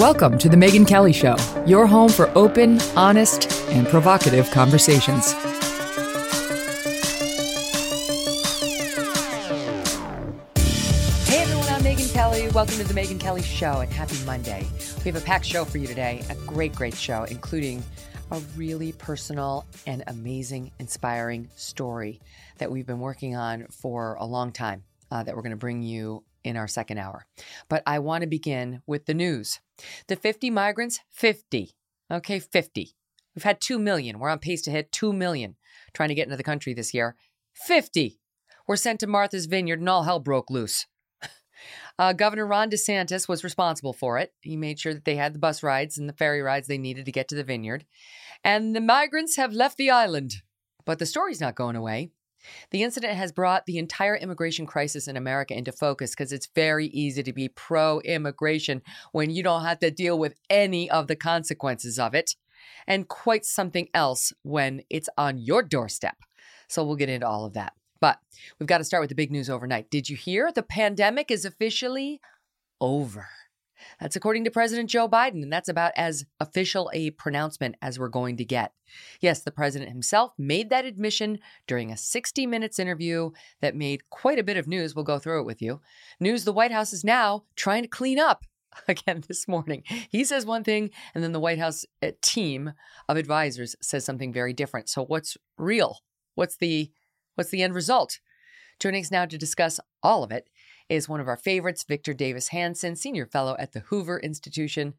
Welcome to The Megyn Kelly Show, your home for open, honest, and provocative conversations. Hey everyone, I'm Megyn Kelly. Welcome to The Megyn Kelly Show and happy Monday. We have a packed show for you today, a great, great show, including a really personal and amazing, inspiring story that we've been working on for a long time uh, that we're going to bring you in our second hour. But I want to begin with the news. The 50 migrants, 50. Okay, 50. We've had 2 million. We're on pace to hit 2 million trying to get into the country this year. 50 were sent to Martha's Vineyard and all hell broke loose. Uh, Governor Ron DeSantis was responsible for it. He made sure that they had the bus rides and the ferry rides they needed to get to the vineyard. And the migrants have left the island. But the story's not going away. The incident has brought the entire immigration crisis in America into focus because it's very easy to be pro immigration when you don't have to deal with any of the consequences of it, and quite something else when it's on your doorstep. So we'll get into all of that. But we've got to start with the big news overnight. Did you hear the pandemic is officially over? That's according to President Joe Biden, and that's about as official a pronouncement as we're going to get. Yes, the president himself made that admission during a 60 Minutes interview that made quite a bit of news. We'll go through it with you. News the White House is now trying to clean up again this morning. He says one thing, and then the White House uh, team of advisors says something very different. So, what's real? What's the what's the end result? Joining us now to discuss all of it is one of our favorites, Victor Davis Hanson, Senior Fellow at the Hoover Institution.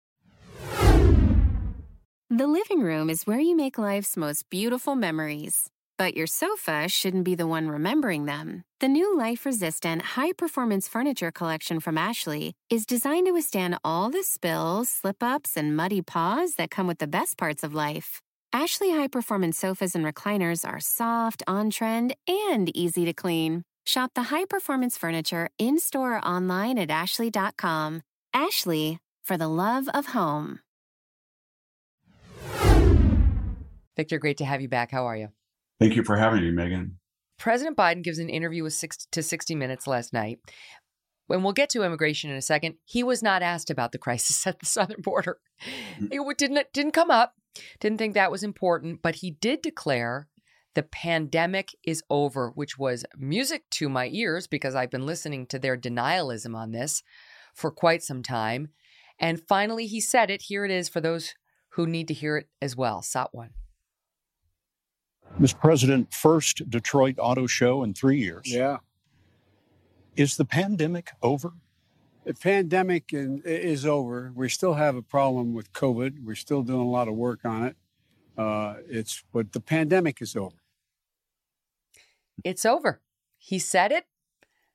The living room is where you make life's most beautiful memories. But your sofa shouldn't be the one remembering them. The new life resistant, high performance furniture collection from Ashley is designed to withstand all the spills, slip ups, and muddy paws that come with the best parts of life. Ashley high performance sofas and recliners are soft, on trend, and easy to clean. Shop the high performance furniture in store or online at Ashley.com. Ashley, for the love of home. Victor, great to have you back. How are you? Thank you for having me, Megyn. President Biden gives an interview with six to 60 Minutes last night. When we'll get to immigration in a second, he was not asked about the crisis at the southern border. Mm. It didn't didn't come up. Didn't think that was important, but he did declare the pandemic is over, which was music to my ears because I've been listening to their denialism on this for quite some time. And finally, he said it. Here it is for those who need to hear it as well. Satwan. Mr. President, first Detroit Auto Show in three years. Yeah. Is the pandemic over? The pandemic is over. We still have a problem with COVID. We're still doing a lot of work on it. Uh, it's but the pandemic is over. It's over. He said it.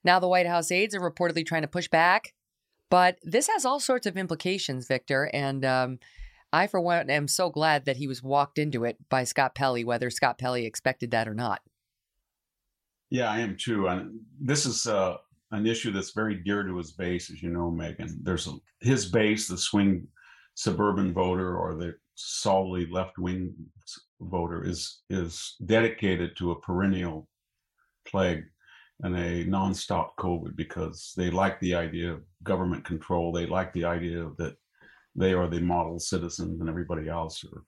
Now the White House aides are reportedly trying to push back, but this has all sorts of implications, Victor. And um, I, for one, am so glad that he was walked into it by Scott Pelley, whether Scott Pelley expected that or not. Yeah, I am too. And this is uh, an issue that's very dear to his base, as you know, Megyn. There's a, his base, the swing suburban voter or the solidly left wing voter, is is dedicated to a perennial plague and a nonstop COVID because they like the idea of government control. They like the idea that they are the model citizens and everybody else are,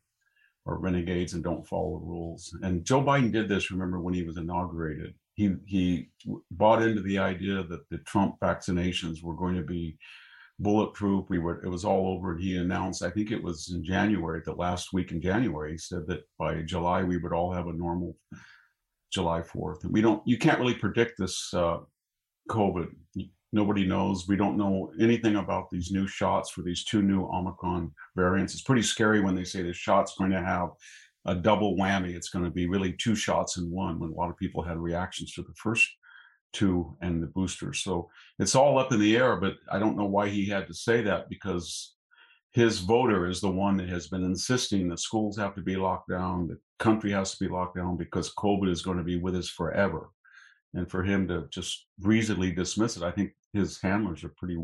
are renegades and don't follow the rules. And Joe Biden did this, remember, when he was inaugurated. He, he bought into the idea that the Trump vaccinations were going to be bulletproof. We were it was all over, and he announced. I think it was in January, the last week in January, he said that by July we would all have a normal July 4th. And we don't, you can't really predict this uh, COVID. Nobody knows. We don't know anything about these new shots for these two new Omicron variants. It's pretty scary when they say the shot's going to have a double whammy. It's going to be really two shots in one when a lot of people had reactions to the first two and the booster. So it's all up in the air, but I don't know why he had to say that because his voter is the one that has been insisting that schools have to be locked down, the country has to be locked down because COVID is going to be with us forever. And for him to just breezily dismiss it, I think his handlers are pretty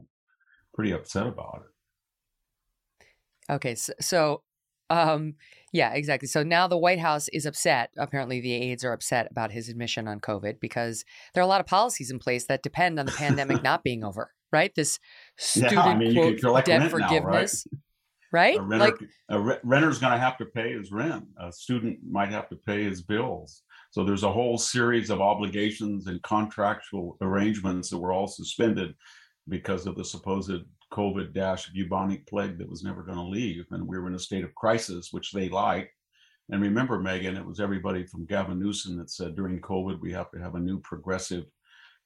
pretty upset about it. Okay, so, so um, yeah, exactly. So now the White House is upset. Apparently, the aides are upset about his admission on COVID because there are a lot of policies in place that depend on the pandemic not being over. Right? This student yeah, I mean, quote debt forgiveness. Now, right? right? A renter, like a re- renter's going to have to pay his rent. A student might have to pay his bills. So there's a whole series of obligations and contractual arrangements that were all suspended because of the supposed COVID dash bubonic plague that was never going to leave. And we were in a state of crisis, which they liked. And remember, Megyn, it was everybody from Gavin Newsom that said during COVID, we have to have a new progressive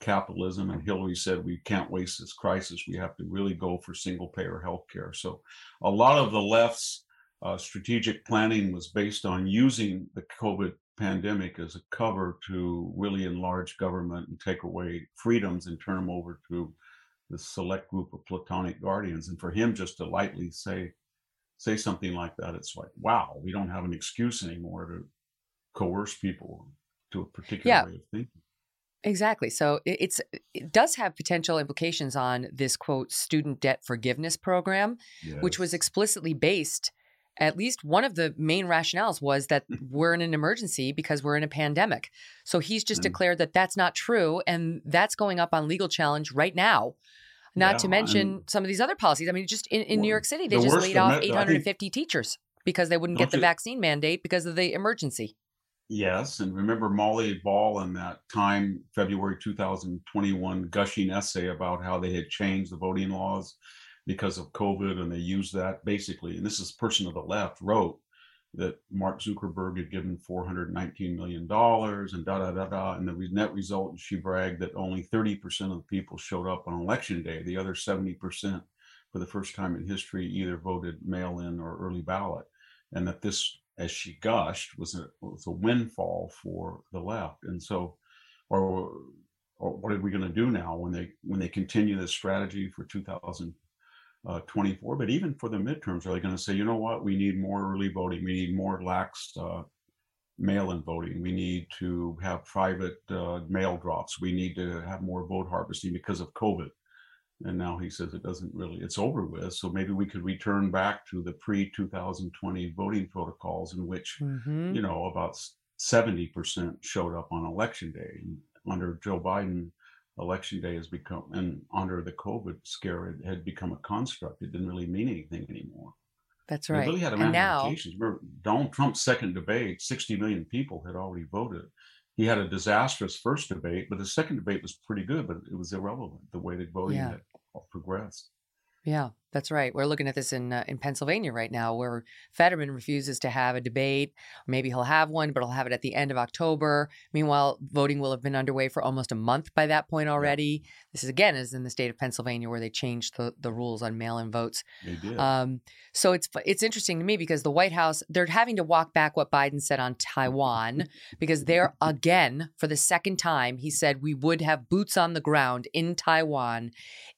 capitalism. And Hillary said, we can't waste this crisis. We have to really go for single payer health care. So a lot of the left's uh, strategic planning was based on using the COVID pandemic as a cover to really enlarge government and take away freedoms and turn them over to the select group of platonic guardians. And for him just to lightly say, say something like that, it's like, wow, we don't have an excuse anymore to coerce people to a particular yeah. way of thinking. Exactly. So it's it does have potential implications on this quote student debt forgiveness program, yes. which was explicitly based. At least one of the main rationales was that we're in an emergency because we're in a pandemic. So he's just mm. declared that that's not true, and that's going up on legal challenge right now. Not yeah, to mention some of these other policies. I mean, just in, in well, New York City, they the just laid off 850 think, teachers because they wouldn't get the you, vaccine mandate because of the emergency. Yes, and remember Molly Ball in that time, February 2021, gushing essay about how they had changed the voting laws because of COVID, and they used that basically. And this is person of the left wrote that Mark Zuckerberg had given 419 million dollars and da da da da. And the net result, she bragged that only 30% of the people showed up on election day. The other 70%, for the first time in history, either voted mail-in or early ballot, and that this as she gushed was a was a windfall for the left. And so, or or what are we going to do now when they when they continue this strategy for 2024? But even for the midterms, are they going to say, you know what, we need more early voting, we need more lax uh, mail-in voting, we need to have private uh, mail drops, we need to have more vote harvesting because of COVID and now he says it doesn't really it's over with. So maybe we could return back to the pre 2020 voting protocols in which mm-hmm. you know about 70% showed up on election day. And under joe biden election day has become and under the covid scare it had become a construct. It didn't really mean anything anymore. That's right. It really had and now, Remember, Donald Trump's second debate, 60 million people had already voted he had a disastrous first debate, but the second debate was pretty good, but it was irrelevant the way that voting yeah. had progressed. Yeah, that's right. We're looking at this in uh, in Pennsylvania right now, where Fetterman refuses to have a debate. Maybe he'll have one, but he'll have it at the end of October. Meanwhile, voting will have been underway for almost a month by that point already. Yeah. This is again is in the state of Pennsylvania where they changed the, the rules on mail-in votes. They did. Um, so it's it's interesting to me because the White House they're having to walk back what Biden said on Taiwan because they're again for the second time he said we would have boots on the ground in Taiwan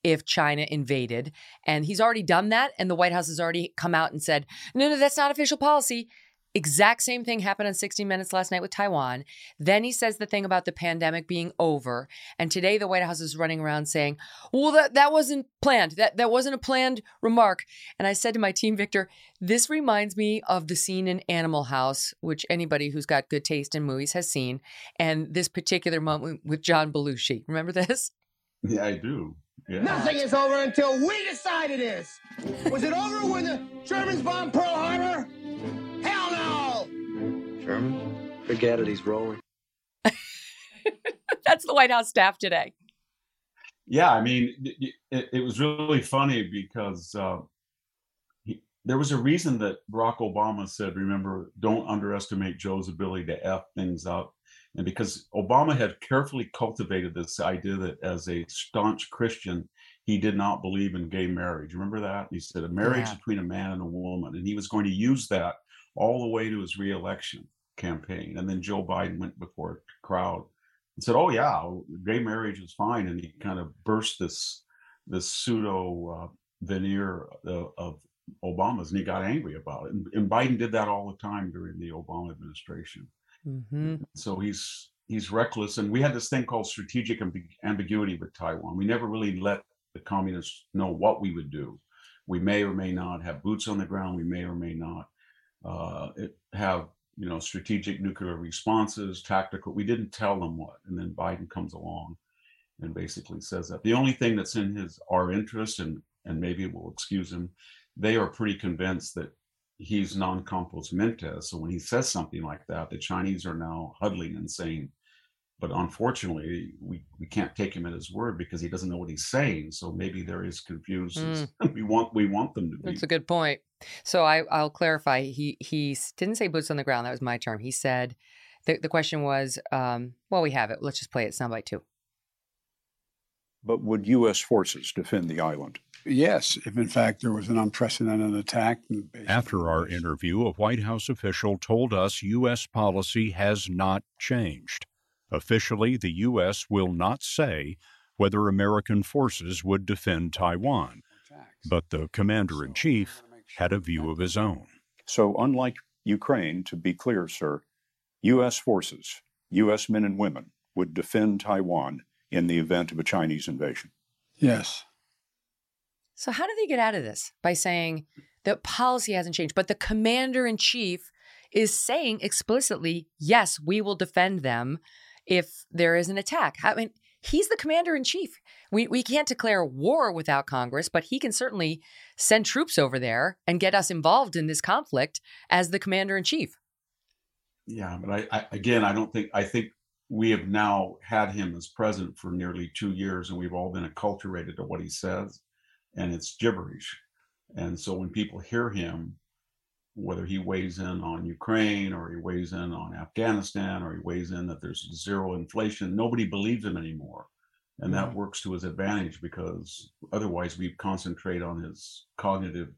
if China invaded, and he's already done that. And the White House has already come out and said, no, no, that's not official policy. Exact same thing happened on 60 Minutes last night with Taiwan. Then he says the thing about the pandemic being over. And today the White House is running around saying, well, that, that wasn't planned. That, that wasn't a planned remark. And I said to my team, Victor, this reminds me of the scene in Animal House, which anybody who's got good taste in movies has seen. And this particular moment with John Belushi. Remember this? Yeah, I do. Yeah. Nothing is over until we decide it is. Was it over when the Germans bombed Pearl Harbor? Hell no! German? Forget it, he's rolling. That's the White House staff today. Yeah, I mean, it, it was really funny because uh, he, there was a reason that Barack Obama said, remember, don't underestimate Joe's ability to F things up and because Obama had carefully cultivated this idea that as a staunch Christian, he did not believe in gay marriage. Remember that? He said a marriage yeah. between a man and a woman. And he was going to use that all the way to his reelection campaign. And then Joe Biden went before a crowd and said, Oh, yeah, gay marriage is fine. And he kind of burst this, this pseudo uh, veneer of, of Obama's and he got angry about it. And, and Biden did that all the time during the Obama administration. Mm-hmm. So he's he's reckless, and we had this thing called strategic amb- ambiguity with Taiwan. We never really let the communists know what we would do. We may or may not have boots on the ground. We may or may not uh, have you know strategic nuclear responses, tactical. We didn't tell them what, and then Biden comes along and basically says that the only thing that's in his our interest and and maybe it will excuse him they are pretty convinced that he's non compos mentis. So when he says something like that, the Chinese are now huddling and saying, but unfortunately, we, we can't take him at his word because he doesn't know what he's saying. So maybe they're as confused as we want we want them to be. That's a good point. So I, I'll clarify. He he didn't say boots on the ground. That was my term. He said the, the question was, um, well, we have it. Let's just play it soundbite two. But would U.S. forces defend the island? Yes, if in fact there was an unprecedented attack. Mm, After our interview, a White House official told us U.S. policy has not changed. Officially, the U.S. will not say whether American forces would defend Taiwan, but the commander in chief had a view of his own. So, unlike Ukraine, to be clear, sir, U.S. forces, U.S. men and women, would defend Taiwan in the event of a Chinese invasion. Yes. So how do they get out of this by saying that policy hasn't changed, but the commander in chief is saying explicitly, yes, we will defend them if there is an attack. I mean, he's the commander in chief. We we can't declare war without Congress, but he can certainly send troops over there and get us involved in this conflict as the commander in chief. Yeah, but I, I again, I don't think I think we have now had him as president for nearly two years, and we've all been acculturated to what he says, and it's gibberish. And so when people hear him, whether he weighs in on Ukraine or he weighs in on Afghanistan or he weighs in that there's zero inflation, nobody believes him anymore. And that mm-hmm. works to his advantage because otherwise we concentrate on his cognitive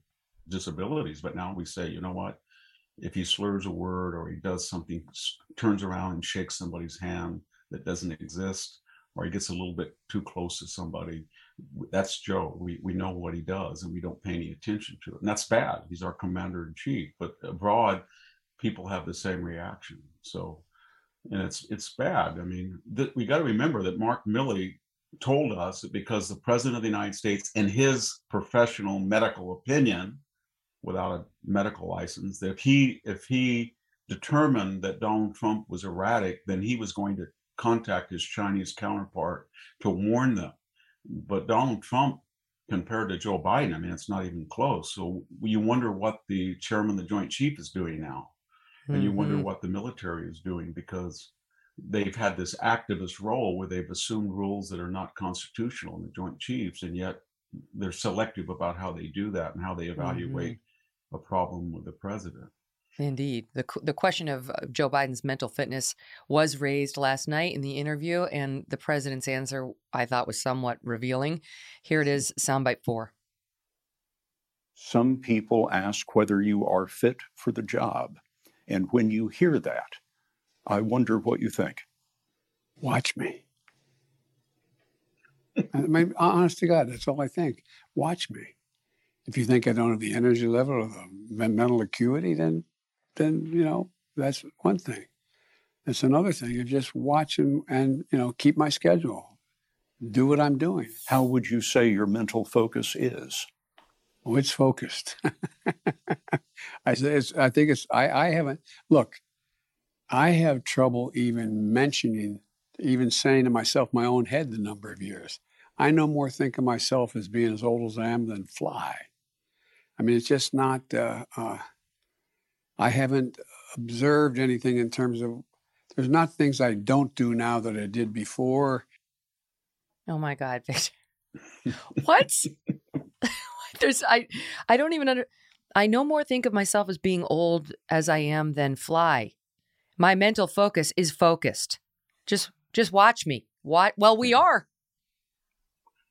disabilities. But now we say, you know what? If he slurs a word or he does something, turns around and shakes somebody's hand that doesn't exist, or he gets a little bit too close to somebody, that's Joe. We, we know what he does and we don't pay any attention to it. And that's bad. He's our commander in chief. But abroad, people have the same reaction. So, and it's it's bad. I mean, th- we got to remember that Mark Milley told us that because the president of the United States, in his professional medical opinion, without a medical license, that if he if he determined that Donald Trump was erratic, then he was going to contact his Chinese counterpart to warn them. But Donald Trump, compared to Joe Biden, I mean, it's not even close. So you wonder what the chairman of the Joint Chief is doing now and you wonder Mhm. what the military is doing because they've had this activist role where they've assumed rules that are not constitutional in the joint chiefs and yet they're selective about how they do that and how they evaluate a problem with the president Indeed. The, the question of uh, Joe Biden's mental fitness was raised last night in the interview, and the president's answer I thought was somewhat revealing. Here it is, soundbite four. Some people ask whether you are fit for the job. And when you hear that, I wonder what you think. Watch me. I mean, honest to God, that's all I think. Watch me. If you think I don't have the energy level or the mental acuity, then, then you know that's one thing. It's another thing of just watch and, and you know keep my schedule, do what I'm doing. How would you say your mental focus is? Oh, it's focused. I say it's, I think it's. I, I haven't. Look, I have trouble even mentioning, even saying to myself, my own head, the number of years. I no more think of myself as being as old as I am than fly. I mean, it's just not. Uh, uh, I haven't observed anything in terms of. There's not things I don't do now that I did before. Oh my God, Victor. what? There's I I don't even under I no more think of myself as being old as I am than fly. My mental focus is focused. Just just watch me. What well we hmm. are.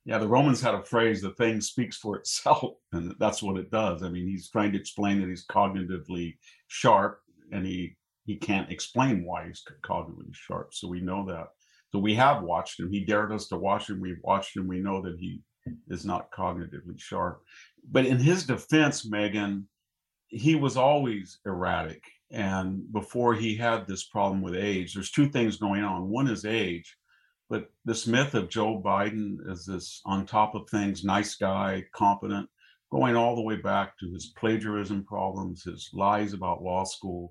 Yeah the romans had a phrase the thing speaks for itself and that's what it does. I mean he's trying to explain that he's cognitively sharp and he he can't explain why he's cognitively sharp. So we know that. So we have watched him. He dared us to watch him. We've watched him. We know that he is not cognitively sharp. But in his defense megan he was always erratic. And before he had this problem with age there's two things going on. One is age but this myth of Joe Biden as this on top of things, nice guy, competent, going all the way back to his plagiarism problems, his lies about law school,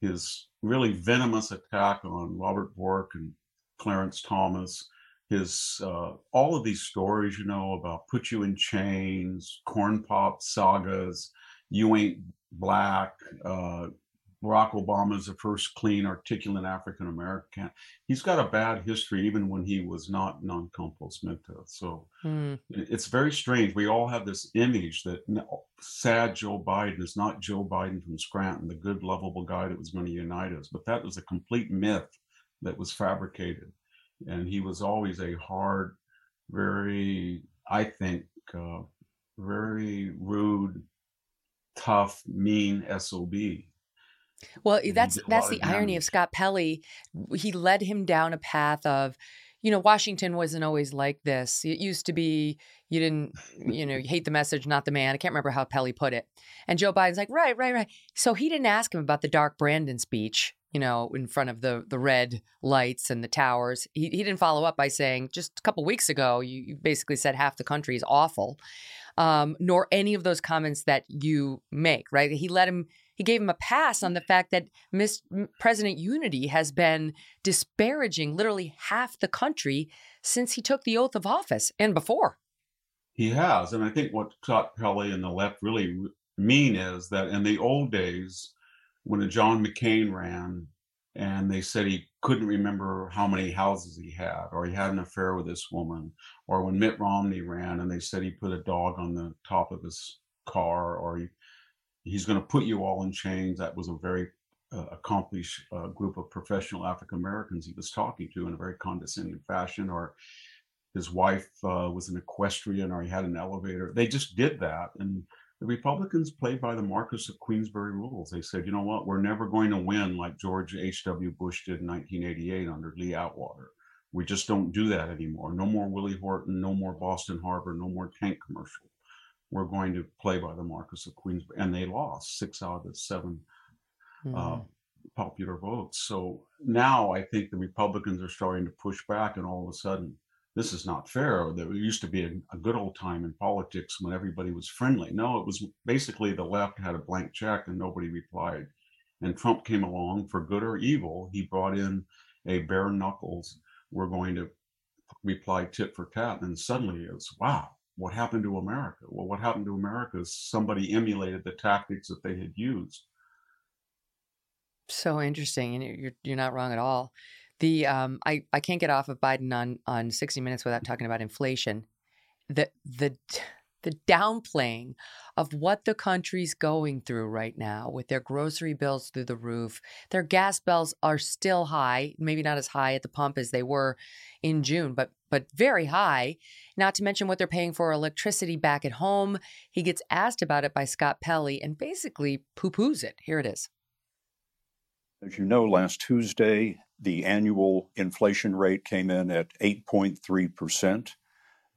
his really venomous attack on Robert Bork and Clarence Thomas, his uh, all of these stories, you know, about put you in chains, corn pop sagas, you ain't black, uh, Barack Obama is the first clean, articulate African American. He's got a bad history, even when he was not non compos mentis. So mm. it's very strange. We all have this image that sad Joe Biden is not Joe Biden from Scranton, the good, lovable guy that was going to unite us. But that was a complete myth that was fabricated. And he was always a hard, very, I think, uh, very rude, tough, mean SOB well, that's that's the irony of Scott Pelley. He led him down a path of, you know, Washington wasn't always like this. It used to be you didn't, you know, you hate the message, not the man. I can't remember how Pelley put it. And Joe Biden's like, right, right, right. So he didn't ask him about the Dark Brandon speech, you know, in front of the the red lights and the towers. He he didn't follow up by saying just a couple weeks ago you, you basically said half the country is awful, um, nor any of those comments that you make. Right? He let him he gave him a pass on the fact that President Unity has been disparaging literally half the country since he took the oath of office and before. He has, and I think what Scott Pelley and the left really mean is that in the old days, when John McCain ran, and they said he couldn't remember how many houses he had, or he had an affair with this woman, or when Mitt Romney ran and they said he put a dog on the top of his car, or he he's going to put you all in chains. That was a very uh, accomplished uh, group of professional African Americans he was talking to in a very condescending fashion, or his wife uh, was an equestrian, or he had an elevator. They just did that, and the Republicans played by the Marquess of Queensberry rules. They said, you know what, we're never going to win like George H.W. Bush did in 1988 under Lee Atwater. We just don't do that anymore. No more Willie Horton, no more Boston Harbor, no more tank commercial were going to play by the Marquess of Queensberry, and they lost six out of the 7 mm. uh, hmm. popular votes. So now I think the Republicans are starting to push back, and all of a sudden, this is not fair. There used to be a, a good old time in politics when everybody was friendly. No, it was basically the left had a blank check and nobody replied. And Trump came along for good or evil. He brought in a bare knuckles. We're going to reply tit for tat. And suddenly it's wow, what happened to America? Well, what happened to America is somebody emulated the tactics that they had used. So interesting, and you're you're not wrong at all. The um, I I can't get off of Biden on on 60 Minutes without talking about inflation. The the the downplaying of what the country's going through right now with their grocery bills through the roof. Their gas bills are still high, maybe not as high at the pump as they were in June, but but very high. Not to mention what they're paying for electricity back at home. He gets asked about it by Scott Pelley and basically poo-poos it. Here it is. As you know, last Tuesday, the annual inflation rate came in at 8.3%.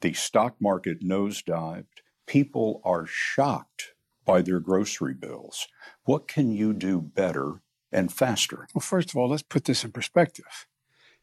The stock market nosedived. People are shocked by their grocery bills. What can you do better and faster? Well, first of all, let's put this in perspective.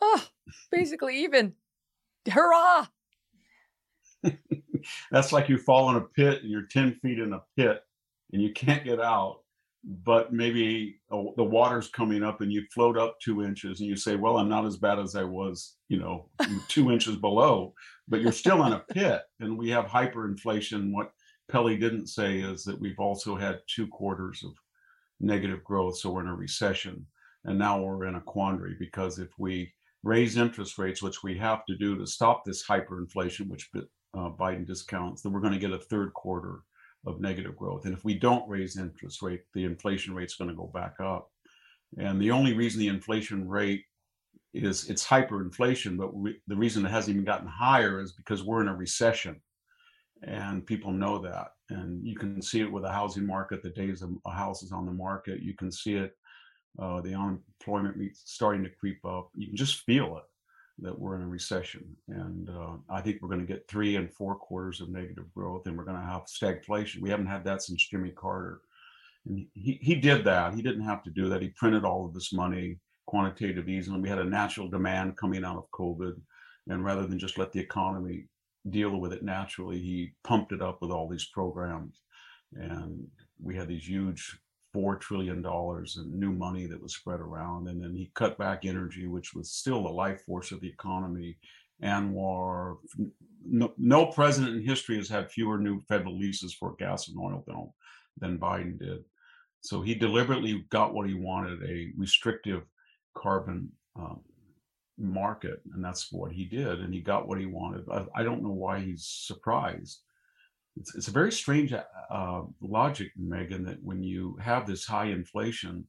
Oh, basically even. Hurrah! That's like you fall in a pit and you're 10 feet in a pit and you can't get out but maybe the water's coming up and you float up two inches and you say, well, I'm not as bad as I was, you know, two inches below, but you're still in a pit. And we have hyperinflation. What Pelley didn't say is that we've also had two quarters of negative growth. So we're in a recession. And now we're in a quandary because if we raise interest rates, which we have to do to stop this hyperinflation, which uh, Biden discounts, then we're going to get a third quarter of negative growth. And if we don't raise interest rate, the inflation rate's going to go back up. And the only reason the inflation rate is it's hyperinflation, but we, the reason it hasn't even gotten higher is because we're in a recession, and people know that. And you can see it with the housing market, the days of houses on the market. You can see it, uh, the unemployment rate starting to creep up. You can just feel it. that we're in a recession, and uh, I think we're going to get three and four quarters of negative growth, and we're going to have stagflation. We haven't had that since Jimmy Carter, and he he did that. He didn't have to do that. He printed all of this money, quantitative easing. We had a natural demand coming out of COVID, and rather than just let the economy deal with it naturally, he pumped it up with all these programs, and we had these huge four trillion dollars in new money that was spread around, and then he cut back energy, which was still the life force of the economy. ANWR, no, no president in history has had fewer new federal leases for gas and oil than, than Biden did. So he deliberately got what he wanted a restrictive carbon um, market, and that's what he did. And he got what he wanted. I, I don't know why he's surprised it's, it's a very strange uh, uh, logic, Megyn, that when you have this high inflation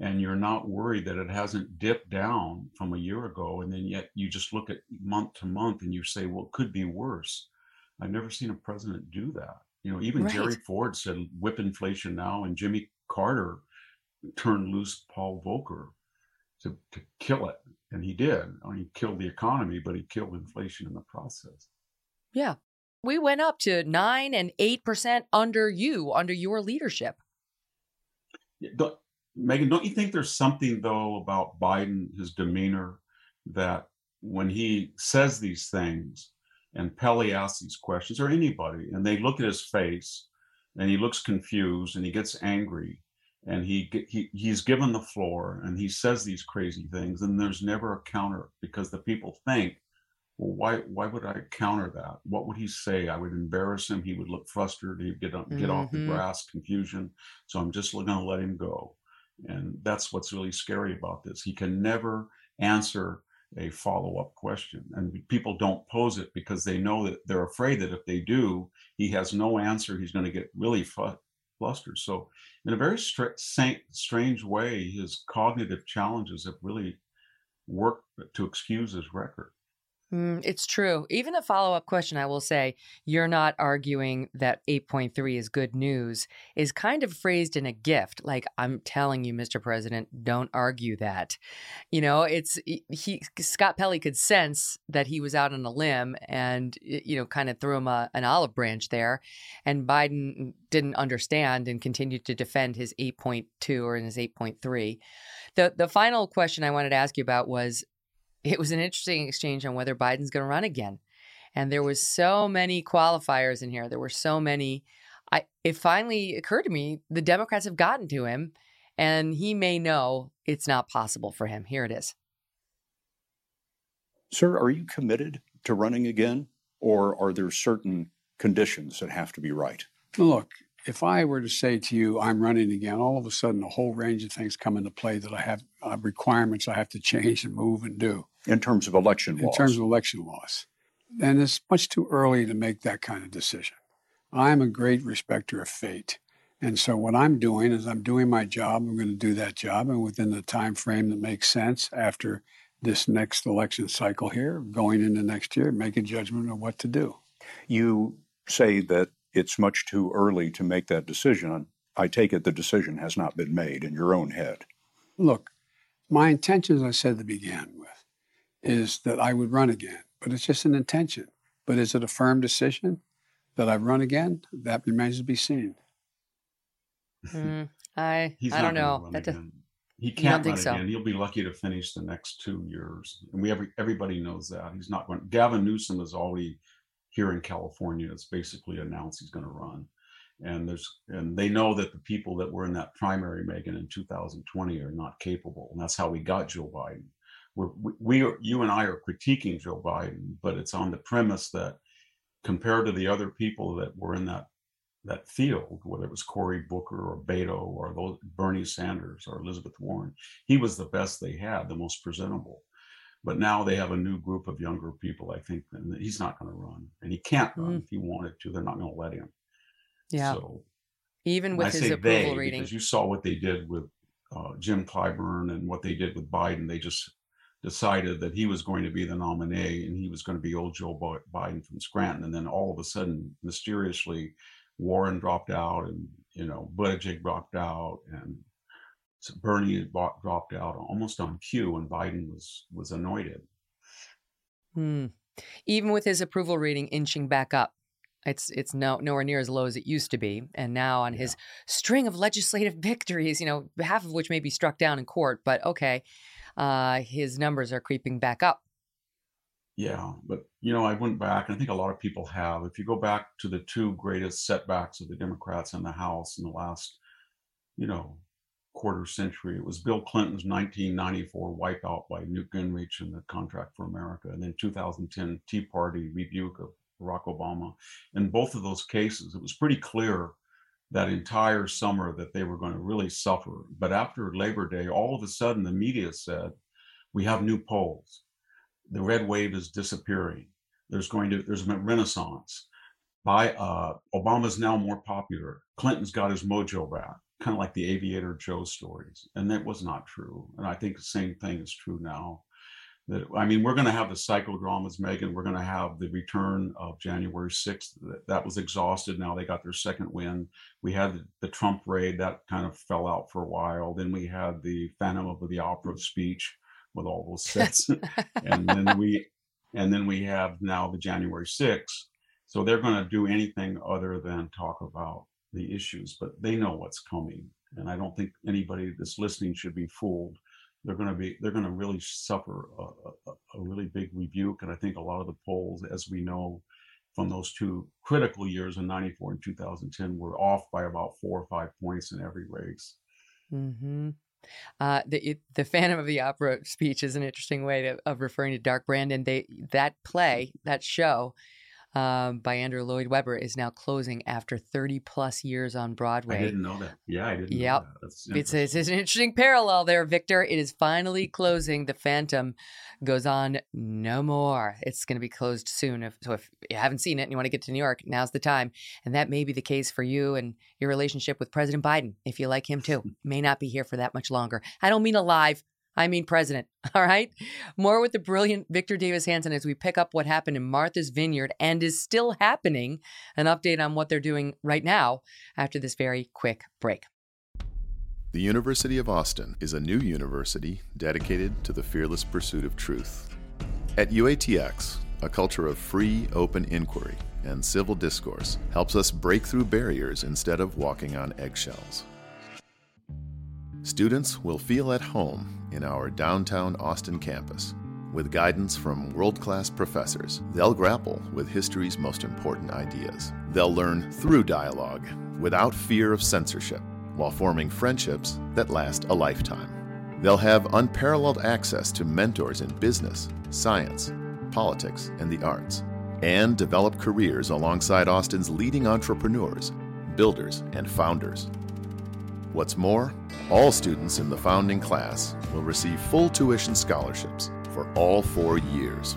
and you're not worried that it hasn't dipped down from a year ago, and then yet you just look at month to month and you say, well, it could be worse. I've never seen a president do that. You know, even right. Jerry Ford said, whip inflation now, and Jimmy Carter turned loose Paul Volcker to, to kill it. And he did. I mean, he killed the economy, but he killed inflation in the process. Yeah we went up to 9 and 8% under you, under your leadership. Don't, Megyn, don't you think there's something, though, about Biden, his demeanor, that when he says these things and Pelley asks these questions, or anybody, and they look at his face and he looks confused and he gets angry and he, he he's given the floor and he says these crazy things and there's never a counter because the people think well, why why would I counter that? What would he say? I would embarrass him. He would look frustrated. He'd get up, get mm-hmm. off the mm-hmm. grass, confusion. So I'm just going to let him go, and that's what's really scary about this. He can never answer a follow up question, and people don't pose it because they know that they're afraid that if they do, he has no answer. He's going to get really flustered. So, in a very str- strange way, his cognitive challenges have really worked to excuse his record. Mm, it's true. Even a follow up question, I will say, you're not arguing that 8.3 is good news, is kind of phrased in a gift. Like, I'm telling you, Mr. President, don't argue that. You know, it's he, Scott Pelley could sense that he was out on a limb and, you know, kind of threw him a, an olive branch there. And Biden didn't understand and continued to defend his 8.2 or his 8.3. The, the final question I wanted to ask you about was it was an interesting exchange on whether Biden's going to run again. And there was so many qualifiers in here. There were so many. I it finally occurred to me the Democrats have gotten to him and he may know it's not possible for him. Here it is. Sir, are you committed to running again or are there certain conditions that have to be right? Look, if I were to say to you, I'm running again, all of a sudden a whole range of things come into play that I have uh, requirements I have to change and move and do. In terms of election in laws. In terms of election laws. And it's much too early to make that kind of decision. I'm a great respecter of fate. And so what I'm doing is I'm doing my job. I'm going to do that job. And within the time frame that makes sense after this next election cycle here, going into next year, make a judgment of what to do. You say that it's much too early to make that decision. I take it the decision has not been made in your own head. Look, my intention, as I said at the beginning with, is that I would run again, but it's just an intention. But is it a firm decision that I run again? That remains to be seen. Mm, I I don't know. That does, he can't run so. again. He'll be lucky to finish the next two years, and we every, everybody knows that he's not going. Gavin Newsom is already here in California It's basically announced he's going to run. And there's and they know that the people that were in that primary, Megyn in 2020 are not capable, and that's how we got Joe Biden. We're, we, we are, you and I are critiquing Joe Biden, but it's on the premise that compared to the other people that were in that that field, whether it was Cory Booker or Beto or those, Bernie Sanders or Elizabeth Warren, he was the best they had, the most presentable. But now they have a new group of younger people, I think, and he's not going to run. And he can't run mm. if he wanted to. They're not going to let him. Yeah. So, Even with his approval they, rating. Because you saw what they did with uh, Jim Clyburn and what they did with Biden. They just decided that he was going to be the nominee and he was going to be old Joe Biden from Scranton. And then all of a sudden, mysteriously, Warren dropped out and, you know, Buttigieg dropped out and Bernie bought, dropped out almost on cue, and Biden was was anointed. Hmm. Even with his approval rating inching back up, it's it's no nowhere near as low as it used to be. And now on his string of legislative victories, you know, half of which may be struck down in court, but okay, uh, his numbers are creeping back up. Yeah, but you know, I went back, and I think a lot of people have. If you go back to the two greatest setbacks of the Democrats in the House in the last, you know, quarter century, it was Bill Clinton's 1994 wipeout by Newt Gingrich and the Contract for America, and then 2010 Tea Party rebuke of Barack Obama. In both of those cases, it was pretty clear that entire summer that they were going to really suffer. But after Labor Day, all of a sudden the media said, we have new polls. The red wave is disappearing. There's going to there's a renaissance. By uh, Obama's now more popular. Clinton's got his mojo back, kind of like the Aviator Joe stories, and that was not true. And I think the same thing is true now that I mean, we're going to have the psychodramas, Megyn. We're going to have the return of January 6th. That, that was exhausted. Now they got their second win. We had the, the, Trump raid that kind of fell out for a while. Then we had the Phantom of the Opera speech with all those sets, and then we, and then we have now the January 6th. So they're going to do anything other than talk about the issues, but they know what's coming. And I don't think anybody that's listening should be fooled they're going to be they're going to really suffer a, a, a, really big rebuke and i think a lot of the polls as we know from those two critical years in 94 and 2010 were off by about four or five points in every race mm-hmm. uh, the the Phantom of the Opera speech is an interesting way to, of referring to Dark Brandon. They that play that show um, by Andrew Lloyd Webber is now closing after 30 plus years on Broadway. I didn't know that. Yeah, I didn't yep. It's, it's, it's an interesting parallel there, Victor. It is finally closing. The Phantom goes on no more. It's going to be closed soon. If, so if you haven't seen it and you want to get to New York, now's the time. And that may be the case for you and your relationship with President Biden, if you like him too. may not be here for that much longer. I don't mean alive. I mean president. All right. More with the brilliant Victor Davis Hanson as we pick up what happened in Martha's Vineyard and is still happening. An update on what they're doing right now after this very quick break. The University of Austin is a new university dedicated to the fearless pursuit of truth. At UATX, a culture of free, open inquiry and civil discourse helps us break through barriers instead of walking on eggshells. Students will feel at home in our downtown Austin campus. With guidance from world class professors, they'll grapple with history's most important ideas. They'll learn through dialogue, without fear of censorship, while forming friendships that last a lifetime. They'll have unparalleled access to mentors in business, science, politics, and the arts, and develop careers alongside Austin's leading entrepreneurs, builders, and founders. What's more, all students in the founding class will receive full tuition scholarships for all four years.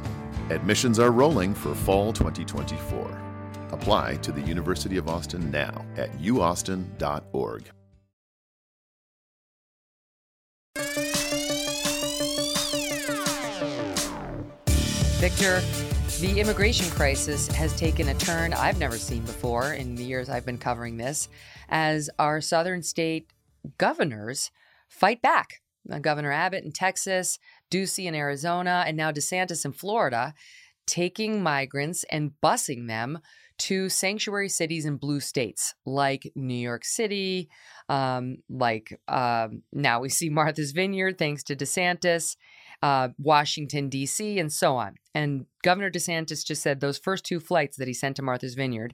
Admissions are rolling for fall 2024. Apply to the University of Austin now at uaustin.org. Victor, the immigration crisis has taken a turn I've never seen before in the years I've been covering this as our southern state governors fight back. Governor Abbott in Texas, Ducey in Arizona, and now DeSantis in Florida, taking migrants and busing them to sanctuary cities in blue states like New York City, um, like um, now we see Martha's Vineyard, thanks to DeSantis, uh, Washington, D.C., and so on. And Governor DeSantis just said those first two flights that he sent to Martha's Vineyard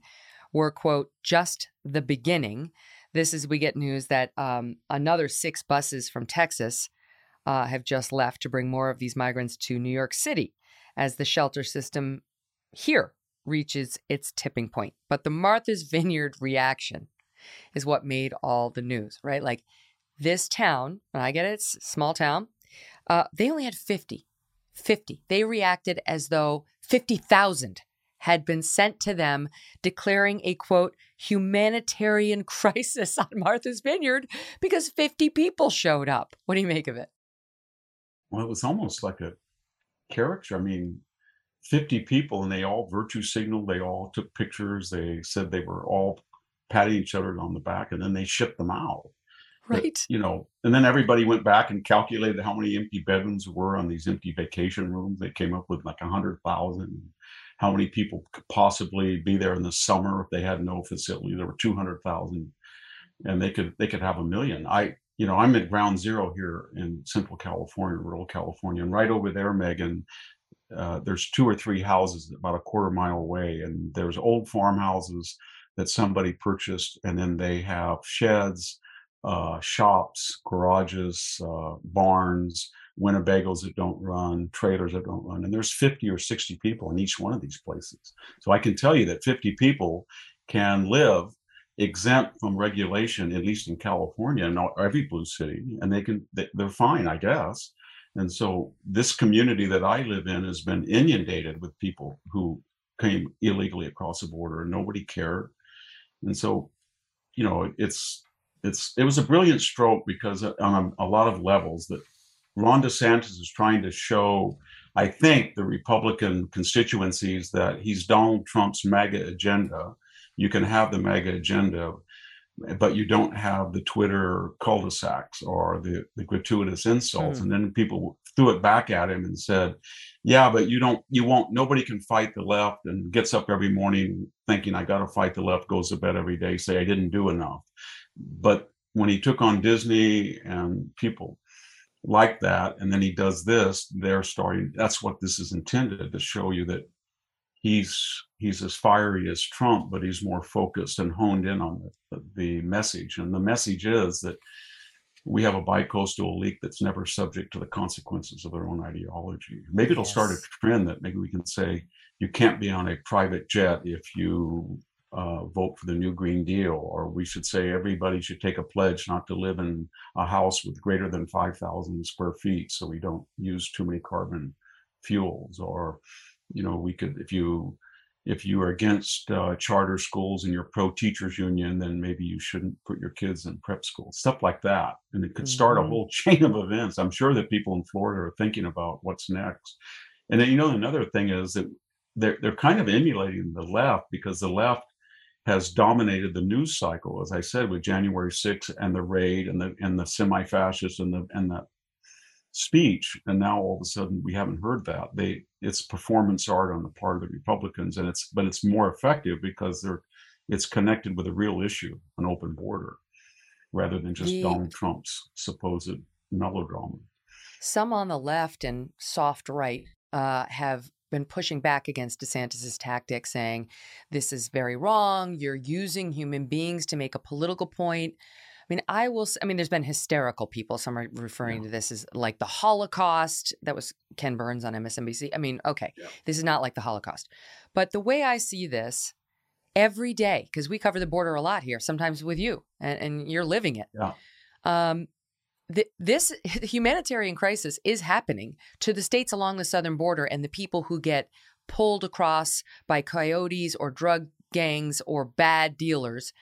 were, quote, just the beginning. This is, we get news that um, another six buses from Texas uh, have just left to bring more of these migrants to New York City as the shelter system here reaches its tipping point. But the Martha's Vineyard reaction is what made all the news, right? Like this town, and I get it, it's small town, uh, they only had 50. 50. They reacted as though 50,000 had been sent to them, declaring a quote, humanitarian crisis on Martha's Vineyard because 50 people showed up. What do you make of it? Well, it was almost like a caricature. I mean, 50 people and they all virtue signaled, they all took pictures, they said they were all patting each other on the back, and then they shipped them out. Right. you know, and then everybody went back and calculated how many empty bedrooms were on these empty vacation rooms. They came up with like a hundred thousand. How many people could possibly be there in the summer if they had no facility? There were two hundred thousand, and they could they could have a million. I you know I'm at ground zero here in Central California, rural California, and right over there, Megyn. Uh, there's two or three houses about a quarter mile away, and there's old farmhouses that somebody purchased, and then they have sheds uh, shops, garages, uh, barns, Winnebagos that don't run, trailers that don't run. And there's 50 or 60 people in each one of these places. So I can tell you that 50 people can live exempt from regulation, at least in California and every blue city, and they can, they're fine, I guess. And so this community that I live in has been inundated with people who came illegally across the border and nobody cared. And so, you know, it's it's it was a brilliant stroke because uh, on a, a, lot of levels that Ron DeSantis is trying to show, I think, the Republican constituencies that he's Donald Trump's MAGA agenda. You can have the MAGA agenda, but you don't have the Twitter cul-de-sacs or the, the gratuitous insults. Mm. And then people threw it back at him and said, "Yeah, but you don't, you won't. Nobody can fight the left." And gets up every morning thinking, "I got to fight the left." Goes to bed every day, say, "I didn't do enough." But when he took on Disney and people like that, and then he does this, they're starting. That's what this is intended to show you that he's he's as fiery as Trump, but he's more focused and honed in on the, the message. And the message is that we have a bicoastal elite that's never subject to the consequences of their own ideology. Maybe it'll yes. start a trend that maybe we can say you can't be on a private jet if you uh, vote for the new Green Deal, or we should say everybody should take a pledge not to live in a house with greater than 5,000 square feet so we don't use too many carbon fuels. Or, you know, we could, if you if you are against uh, charter schools and you're pro teachers union, then maybe you shouldn't put your kids in prep school, stuff like that. And it could start mm-hmm. a whole chain of events. I'm sure that people in Florida are thinking about what's next. And then, you know, another thing is that they're, they're kind of emulating the left because the left has dominated the news cycle, as I said, with January 6th and the raid and the and the semi-fascist and the and the speech. And now all of a sudden we haven't heard that. They it's performance art on the part of the Republicans, and it's but it's more effective because they're it's connected with a real issue, an open border, rather than just Donald Trump's supposed melodrama. Some on the left and soft right uh, have been pushing back against DeSantis's tactics, saying this is very wrong. You're using human beings to make a political point. I mean, I will. I mean, there's been hysterical people. Some are referring yeah. to this as like the Holocaust. That was Ken Burns on MSNBC. I mean, okay, yeah. this is not like the Holocaust, but the way I see this every day, because we cover the border a lot here, sometimes with you, and, and you're living it. Yeah. Um, this humanitarian crisis is happening to the states along the southern border and the people who get pulled across by coyotes or drug gangs or bad dealers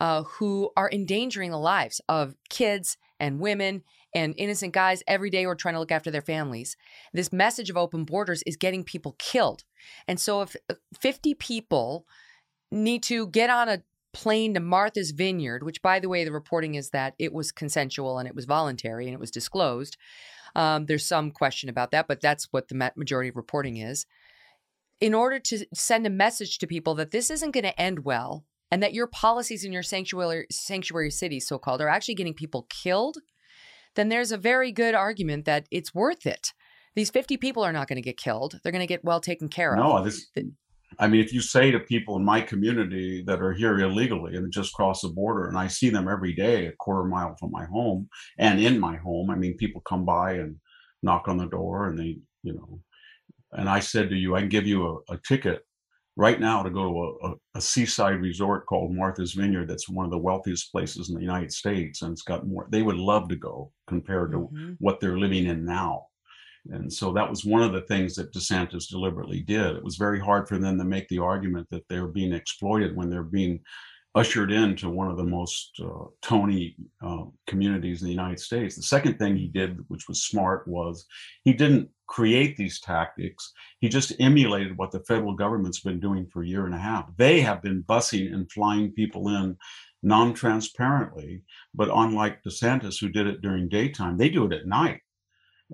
uh, who are endangering the lives of kids and women and innocent guys every day who are trying to look after their families. This message of open borders is getting people killed. And so if uh, 50 people need to get on a plane to Martha's Vineyard, which, by the way, the reporting is that it was consensual and it was voluntary and it was disclosed. Um, there's some question about that, but that's what the majority of reporting is. In order to send a message to people that this isn't going to end well and that your policies in your sanctuary sanctuary cities, so called, are actually getting people killed, then there's a very good argument that it's worth it. These 50 people are not going to get killed. They're going to get well taken care of. No, this I mean, if you say to people in my community that are here illegally and just cross the border, and I see them every day a quarter mile from my home and in my home, I mean, people come by and knock on the door and they, you know, and I said to you, I can give you a, a ticket right now to go to a, a, seaside resort called Martha's Vineyard. That's one of the wealthiest places in the United States, and it's got more. They would love to go compared to mm-hmm. what they're living in now. And so that was one of the things that DeSantis deliberately did. It was very hard for them to make the argument that they're being exploited when they're being ushered into one of the most uh, Tony uh, communities in the United States. The second thing he did, which was smart, was he didn't create these tactics. He just emulated what the federal government's been doing for a year and a half. They have been busing and flying people in non-transparently. But unlike DeSantis, who did it during daytime, they do it at night.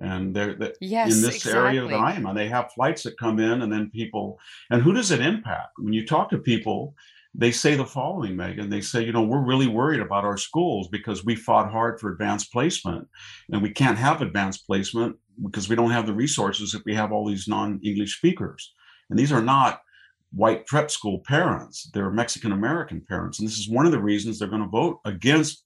And they're, yes, in this exactly. area that I am, and they have flights that come in, and then people. And who does it impact? When you talk to people, they say the following, Megyn. They say, you know, we're really worried about our schools because we fought hard for advanced placement, and we can't have advanced placement because we don't have the resources if we have all these non-English speakers. And these are not white prep school parents; they're Mexican American parents, and this is one of the reasons they're going to vote against.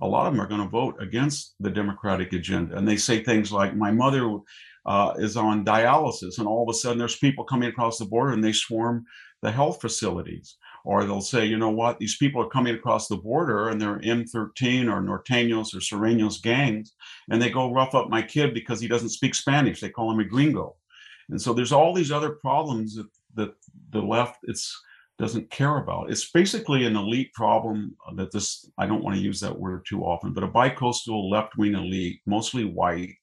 A lot of them are going to vote against the Democratic agenda, and they say things like, "My mother uh, is on dialysis," and all of a sudden there's people coming across the border and they swarm the health facilities or they'll say, you know what, these people are coming across the border and they're M13 or Norteños or Sureños gangs, and they go rough up my kid because he doesn't speak Spanish. They call him a gringo. And so there's all these other problems that, that the left it's doesn't care about. It's basically an elite problem that this, I don't want to use that word too often, but a bicoastal left wing elite, mostly white,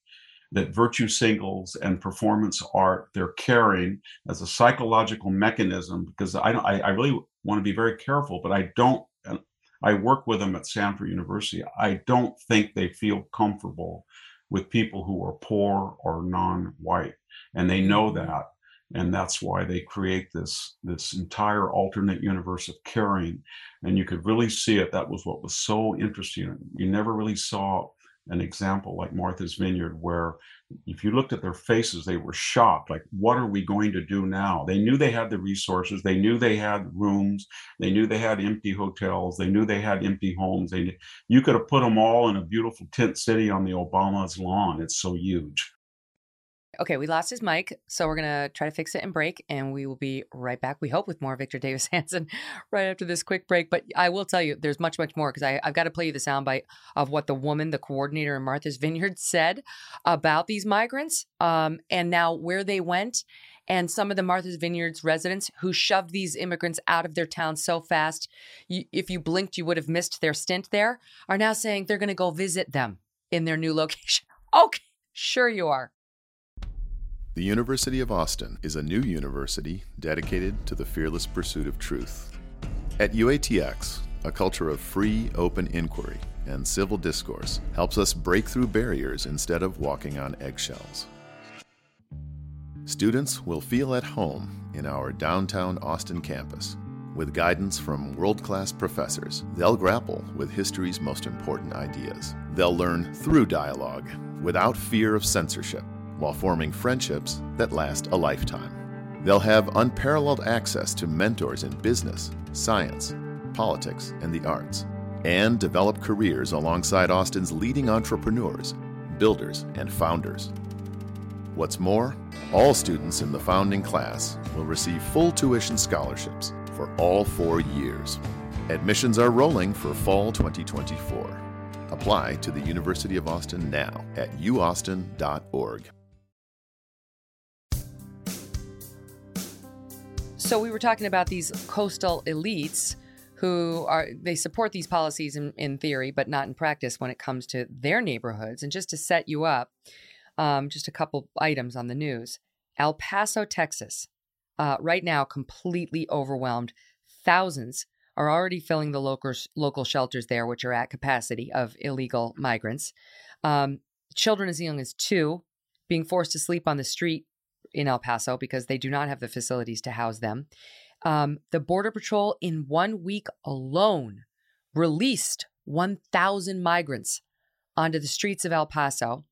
that virtue singles and performance art they're carrying as a psychological mechanism because I, I, I really want to be very careful, but I don't. I work with them at Stanford University. I don't think they feel comfortable with people who are poor or non-white, and they know that, and that's why they create this this entire alternate universe of caring. And you could really see it. That was what was so interesting. You never really saw an example like Martha's Vineyard, where if you looked at their faces, they were shocked. Like, what are we going to do now? They knew they had the resources. They knew they had rooms. They knew they had empty hotels. They knew they had empty homes. They, you could have put them all in a beautiful tent city on the Obama's lawn. It's so huge. Okay, we lost his mic, so we're gonna try to fix it and break, and we will be right back. We hope with more Victor Davis Hanson right after this quick break. But I will tell you, there's much, much more because I've got to play you the soundbite of what the woman, the coordinator in Martha's Vineyard, said about these migrants, um, and now where they went, and some of the Martha's Vineyard's residents who shoved these immigrants out of their town so fast, you, if you blinked, you would have missed their stint there, are now saying they're going to go visit them in their new location. Okay, sure you are. The University of Austin is a new university dedicated to the fearless pursuit of truth. At UATX, a culture of free, open inquiry and civil discourse helps us break through barriers instead of walking on eggshells. Students will feel at home in our downtown Austin campus. With guidance from world class professors, they'll grapple with history's most important ideas. They'll learn through dialogue without fear of censorship while forming friendships that last a lifetime. They'll have unparalleled access to mentors in business, science, politics, and the arts, and develop careers alongside Austin's leading entrepreneurs, builders, and founders. What's more, all students in the founding class will receive full tuition scholarships for all four years. Admissions are rolling for fall 2024. Apply to the University of Austin now at uaustin.org. So we were talking about these coastal elites who are they support these policies in, in theory, but not in practice when it comes to their neighborhoods. And just to set you up, um, just a couple items on the news. El Paso, Texas, uh, right now completely overwhelmed. Thousands are already filling the local local shelters there, which are at capacity of illegal migrants. Um, children as young as two being forced to sleep on the street in El Paso because they do not have the facilities to house them. Um, the Border Patrol, in one week alone, released 1,000 migrants onto the streets of El Paso.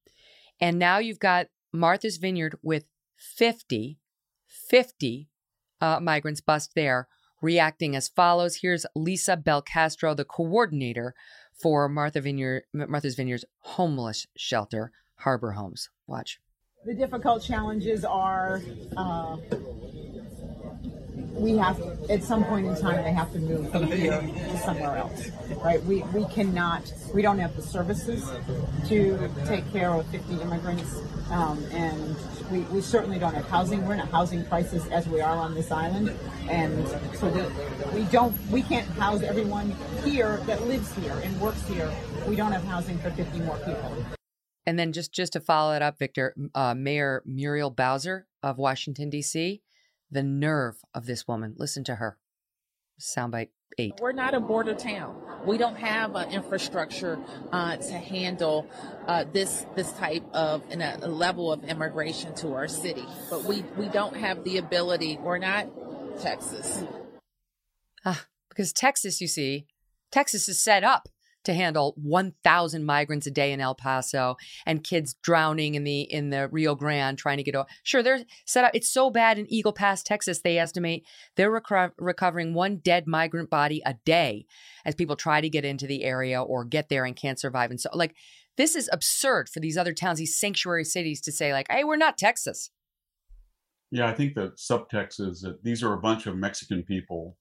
And now you've got Martha's Vineyard with 50, 50 uh, migrants bust there, reacting as follows. Here's Lisa Belcastro, the coordinator for Martha Vineyard, Martha's Vineyard's homeless shelter, Harbor Homes. Watch. The difficult challenges are uh, we have at some point in time they have to move from here to somewhere else right? We we cannot we don't have the services to take care of 50 immigrants um, and we, we certainly don't have housing. We're in a housing crisis as we are on this island and so we, we don't we can't house everyone here that lives here and works here. We don't have housing for 50 more people and then just just to follow it up, Victor, uh, Mayor Muriel Bowser of Washington D.C. The nerve of this woman. Listen to her. Soundbite eight. We're not a border town. We don't have an infrastructure uh, to handle uh, this this type of a level of immigration to our city. But we we don't have the ability. We're not Texas. Ah, because Texas, you see, Texas is set up to handle 1,000 migrants a day in El Paso and kids drowning in the in the Rio Grande trying to get over. Sure, they're set up. It's so bad in Eagle Pass, Texas. They estimate they're reco- recovering one dead migrant body a day as people try to get into the area or get there and can't survive. And so, like, this is absurd for these other towns, these sanctuary cities, to say like, "Hey, we're not Texas." Yeah, I think the subtext is that these are a bunch of Mexican people,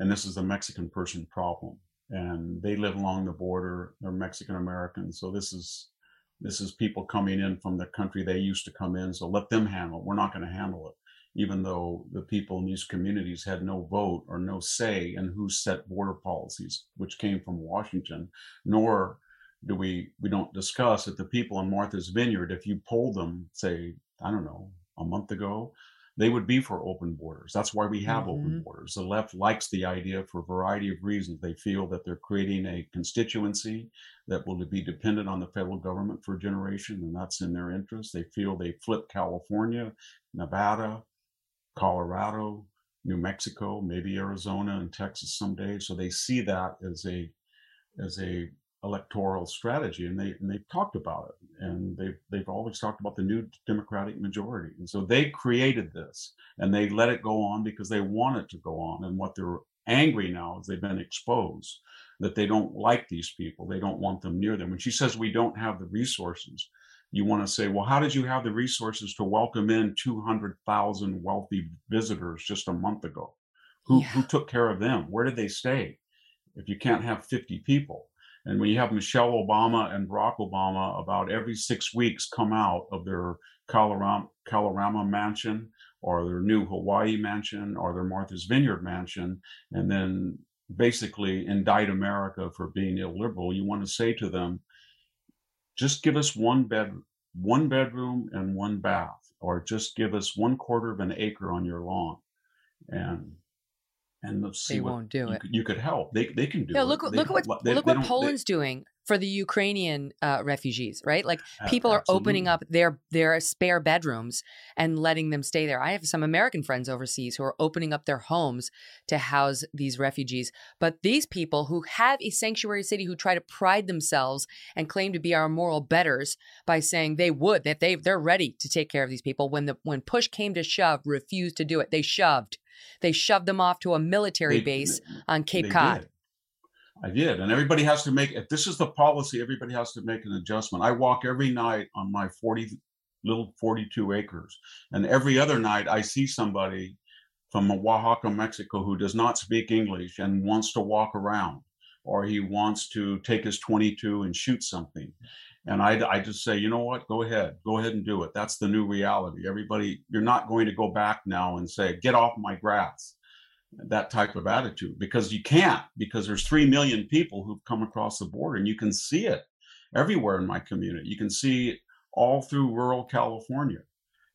and this is a Mexican person problem and they live along the border. They're Mexican Americans, so this is this is people coming in from the country they used to come in. So let them handle it. We're not going to handle it, even though the people in these communities had no vote or no say in who set border policies, which came from Washington. Nor do we we don't discuss that the people in Martha's Vineyard, if you polled them, say I don't know a month ago, they would be for open borders. That's why we have mm-hmm. open borders. The left likes the idea for a variety of reasons. They feel that they're creating a constituency that will be dependent on the federal government for a generation, and that's in their interest. They feel they flip California, Nevada, Colorado, New Mexico, maybe Arizona and Texas someday. So they see that as a as a electoral strategy, and they and they've talked about it, and they've they've always talked about the new Democratic majority, and so they created this, and they let it go on because they want it to go on, and what they're angry now is they've been exposed that they don't like these people, they don't want them near them. When she says we don't have the resources, you want to say, well, how did you have the resources to welcome in 200,000 wealthy visitors just a month ago? Who, yeah. who took care of them? Where did they stay? If you can't have 50 people, and when you have Michelle Obama and Barack Obama about every six weeks come out of their Kalorama, Kalorama mansion or their new Hawaii mansion or their Martha's Vineyard mansion, and then basically indict America for being illiberal, you want to say to them, just give us one bed, one bedroom and one bath, or just give us one quarter of an acre on your lawn. And and let's see they what won't do you it. Could, you could help. They they can do yeah, it. look They- look what they- look what Poland's doing for the Ukrainian uh, refugees, right? Like people are opening up their their spare bedrooms and letting them stay there. I have some American friends overseas who are opening up their homes to house these refugees. But these people who have a sanctuary city who try to pride themselves and claim to be our moral betters by saying they would that they they're ready to take care of these people when the when push came to shove refused to do it. They shoved. They shoved them off to a military They- base on Cape Cod. did. I did, and everybody has to make. If this is the policy, everybody has to make an adjustment. I walk every night on my forty little forty-two acres, and every other night I see somebody from Oaxaca, Mexico, who does not speak English and wants to walk around, or he wants to take his twenty-two and shoot something. And I, I just say, you know what? Go ahead, go ahead and do it. That's the new reality. Everybody, you're not going to go back now and say, get off my grass that type of attitude because you can't because there's 3 million people who've come across the border and you can see it everywhere in my community you can see it all through rural california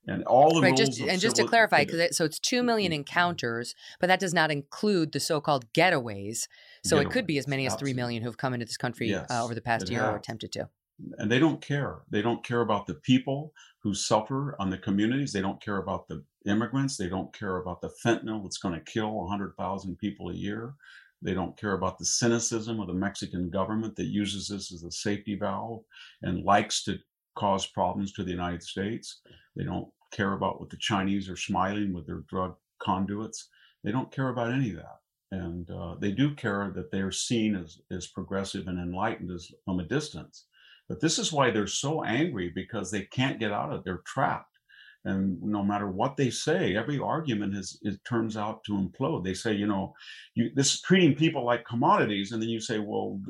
and all the Right, just and just to clarify, because it, so it's two million encounters, but that does not include the so-called getaways. So it could be as many as three absolutely. million who've come into this country Yes, uh, over the past year or attempted to. And they don't care. They don't care about the people who suffer on the communities. They don't care about the immigrants. They don't care about the fentanyl that's going to kill 100,000 people a year. They don't care about the cynicism of the Mexican government that uses this as a safety valve and likes to cause problems to the United States. They don't care about what the Chinese are smiling with their drug conduits. They don't care about any of that. And uh, they do care that they're seen as, as progressive and enlightened as, from a distance. But this is why they're so angry because they can't get out of it. They're trapped. And no matter what they say, every argument is it turns out to implode. They say, you know, you this is treating people like commodities, and then you say, well,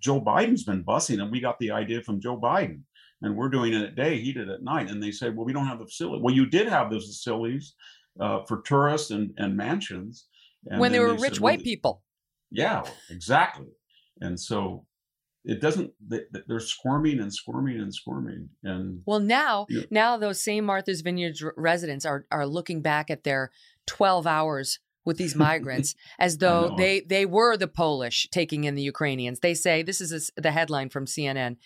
Joe Biden's been bussing, and we got the idea from Joe Biden, and we're doing it at day, he did it at night. And they say, well, we don't have the facility. Well, you did have those facilities uh, for tourists and, and mansions. And when they were rich said, white well, people. yeah, exactly. And so it doesn't. They, they're squirming and squirming and squirming. And Well, now, Yeah. now those same Martha's Vineyards residents are are looking back at their 12 hours with these migrants as though they they were the Polish taking in the Ukrainians. They say this is a, the headline from CNN.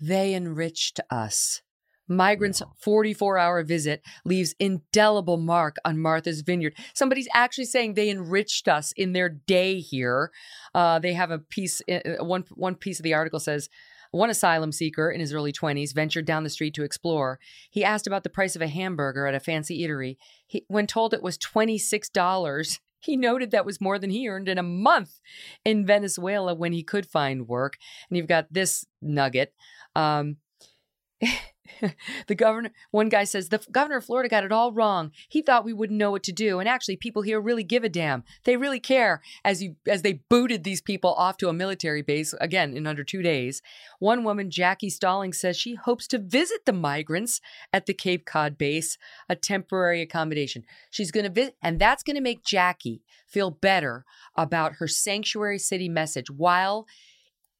They enriched us. Migrants' 44 hour visit leaves indelible mark on Martha's Vineyard. Somebody's actually saying they enriched us in their day here. Uh, they have a piece, uh, one, one piece of the article says, one asylum seeker in his early 20s ventured down the street to explore. He asked about the price of a hamburger at a fancy eatery. He, when told it was $26, he noted that was more than he earned in a month in Venezuela when he could find work. And you've got this nugget. Um, the governor, one guy says, the governor of Florida got it all wrong. He thought we wouldn't know what to do. And actually, people here really give a damn. They really care as you, as they booted these people off to a military base again in under two days. One woman, Jackie Stallings, says she hopes to visit the migrants at the Cape Cod base, a temporary accommodation. She's going to visit, and that's going to make Jackie feel better about her sanctuary city message while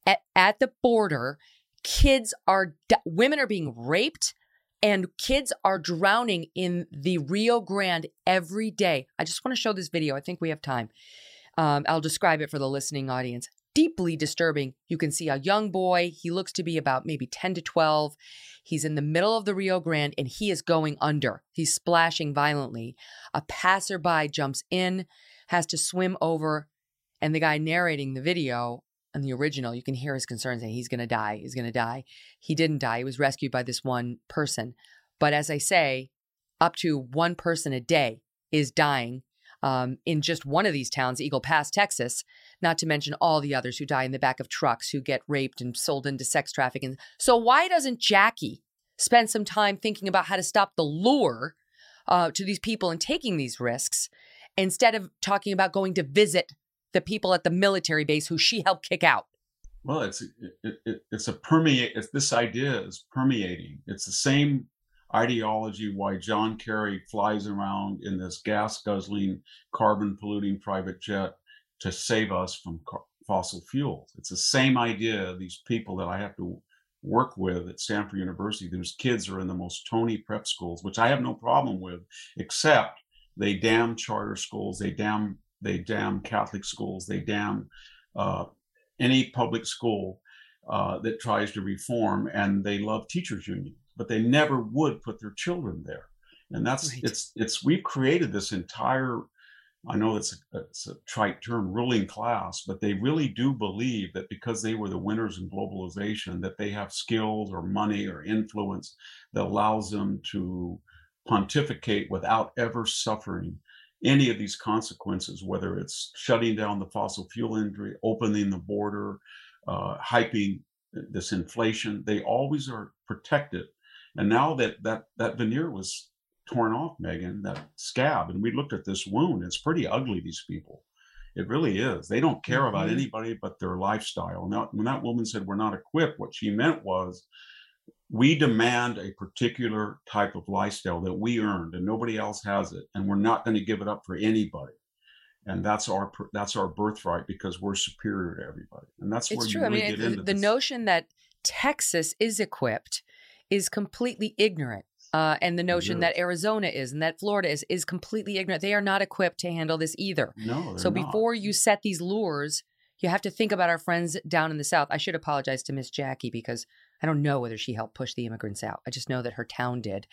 at, at the border kids are women are being raped and kids are drowning in the Rio Grande every day. I just want to show this video. I think we have time. Um, I'll describe it for the listening audience. Deeply disturbing. You can see a young boy. He looks to be about maybe 10 to 12. He's in the middle of the Rio Grande and he is going under. He's splashing violently. A passerby jumps in, has to swim over, and the guy narrating the video in the original, you can hear his concerns saying he's going to die, he's going to die. He didn't die. He was rescued by this one person. But as I say, up to one person a day is dying um, in just one of these towns, Eagle Pass, Texas, not to mention all the others who die in the back of trucks, who get raped and sold into sex trafficking. So, why doesn't Jackie spend some time thinking about how to stop the lure uh, to these people and taking these risks instead of talking about going to visit the people at the military base who she helped kick out. Well, it's it, it, it's a permeate. It's, this idea is permeating. It's the same ideology why John Kerry flies around in this gas guzzling, carbon polluting private jet to save us from car- fossil fuels. It's the same idea. These people that I have to work with at Stanford University, those kids are in the most Tony prep schools, which I have no problem with, except they damn charter schools, they damn they damn Catholic schools. They damn uh, any public school uh, that tries to reform, and they love teachers' unions, but they never would put their children there. And that's right. it's it's we've created this entire. I know it's a, it's a trite term, ruling class, but they really do believe that because they were the winners in globalization, that they have skills or money or influence that allows them to pontificate without ever suffering any of these consequences, whether it's shutting down the fossil fuel industry, opening the border, uh, hyping this inflation, they always are protected. And now that that that veneer was torn off, Megyn, that scab, and we looked at this wound, it's pretty ugly. These people, it really is. They don't care mm-hmm. about anybody but their lifestyle. Now, when that woman said we're not equipped, what she meant was we demand a particular type of lifestyle that we earned and nobody else has it and we're not going to give it up for anybody and that's our that's our birthright because we're superior to everybody and that's it's where true you really i mean the, the notion that texas is equipped is completely ignorant uh, and the notion that Arizona is and that Florida is is completely ignorant. They are not equipped to handle this either. No, so not. before you set these lures, you have to think about our friends down in the South. I should apologize to Miss Jackie because I don't know whether she helped push the immigrants out. I just know that her town did.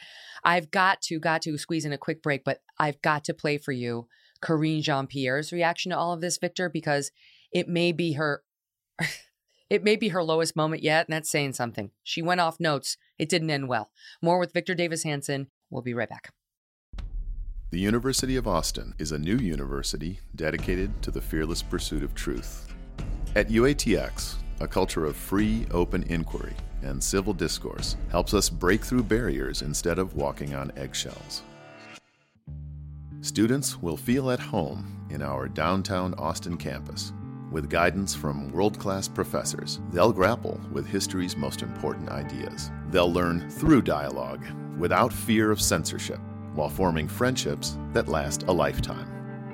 I've got to, got to squeeze in a quick break, but I've got to play for you Karine Jean Pierre's reaction to all of this, Victor, because it may be her. it may be her lowest moment yet, and that's saying something. She went off notes. It didn't end well. More with Victor Davis Hanson. We'll be right back. The University of Austin is a new university dedicated to the fearless pursuit of truth. At UATX, a culture of free, open inquiry and civil discourse helps us break through barriers instead of walking on eggshells. Students will feel at home in our downtown Austin campus. With guidance from world class professors, they'll grapple with history's most important ideas. They'll learn through dialogue without fear of censorship while forming friendships that last a lifetime.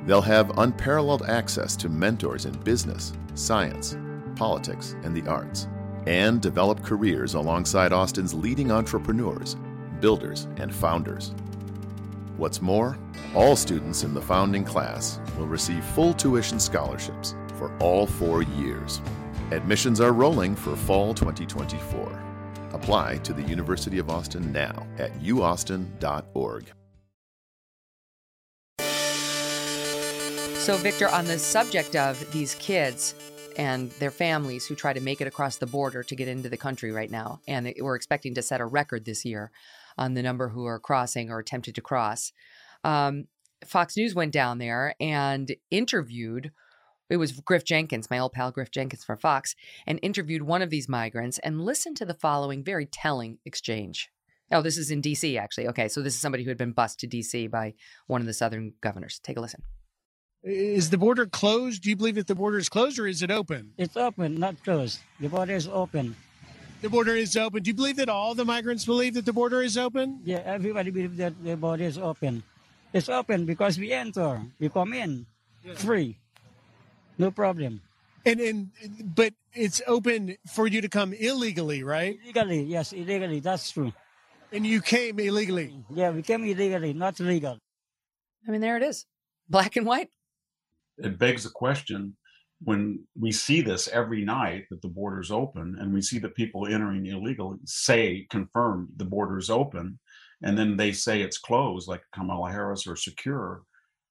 They'll have unparalleled access to mentors in business, science, politics, and the arts, and develop careers alongside Austin's leading entrepreneurs, builders, and founders. What's more, all students in the founding class will receive full tuition scholarships for all four years. Admissions are rolling for fall 2024. Apply to the University of Austin now at uaustin.org. So, Victor, on the subject of these kids and their families who try to make it across the border to get into the country right now, and we're expecting to set a record this year on the number who are crossing or attempted to cross. Um, Fox News went down there and interviewed. It was Griff Jenkins, my old pal Griff Jenkins from Fox, and interviewed one of these migrants and listened to the following very telling exchange. Oh, this is in D.C., actually. Okay, so this is somebody who had been bused to D.C. by one of the southern governors. Take a listen. Is the border closed? Do you believe that the border is closed or is it open? It's open, not closed. The border is open. The border is open. Do you believe that all the migrants believe that the border is open? Yeah, everybody believes that the border is open. It's open because we enter, we come in yeah. free, no problem. And and but it's open for you to come illegally, right? Illegally, yes, illegally. That's true. And you came illegally. Yeah, we came illegally, not legal. I mean, there it is, black and white. It begs the question: when we see this every night that the border's open and we see the people entering illegally say confirm the border's open and then they say it's closed like kamala harris or secure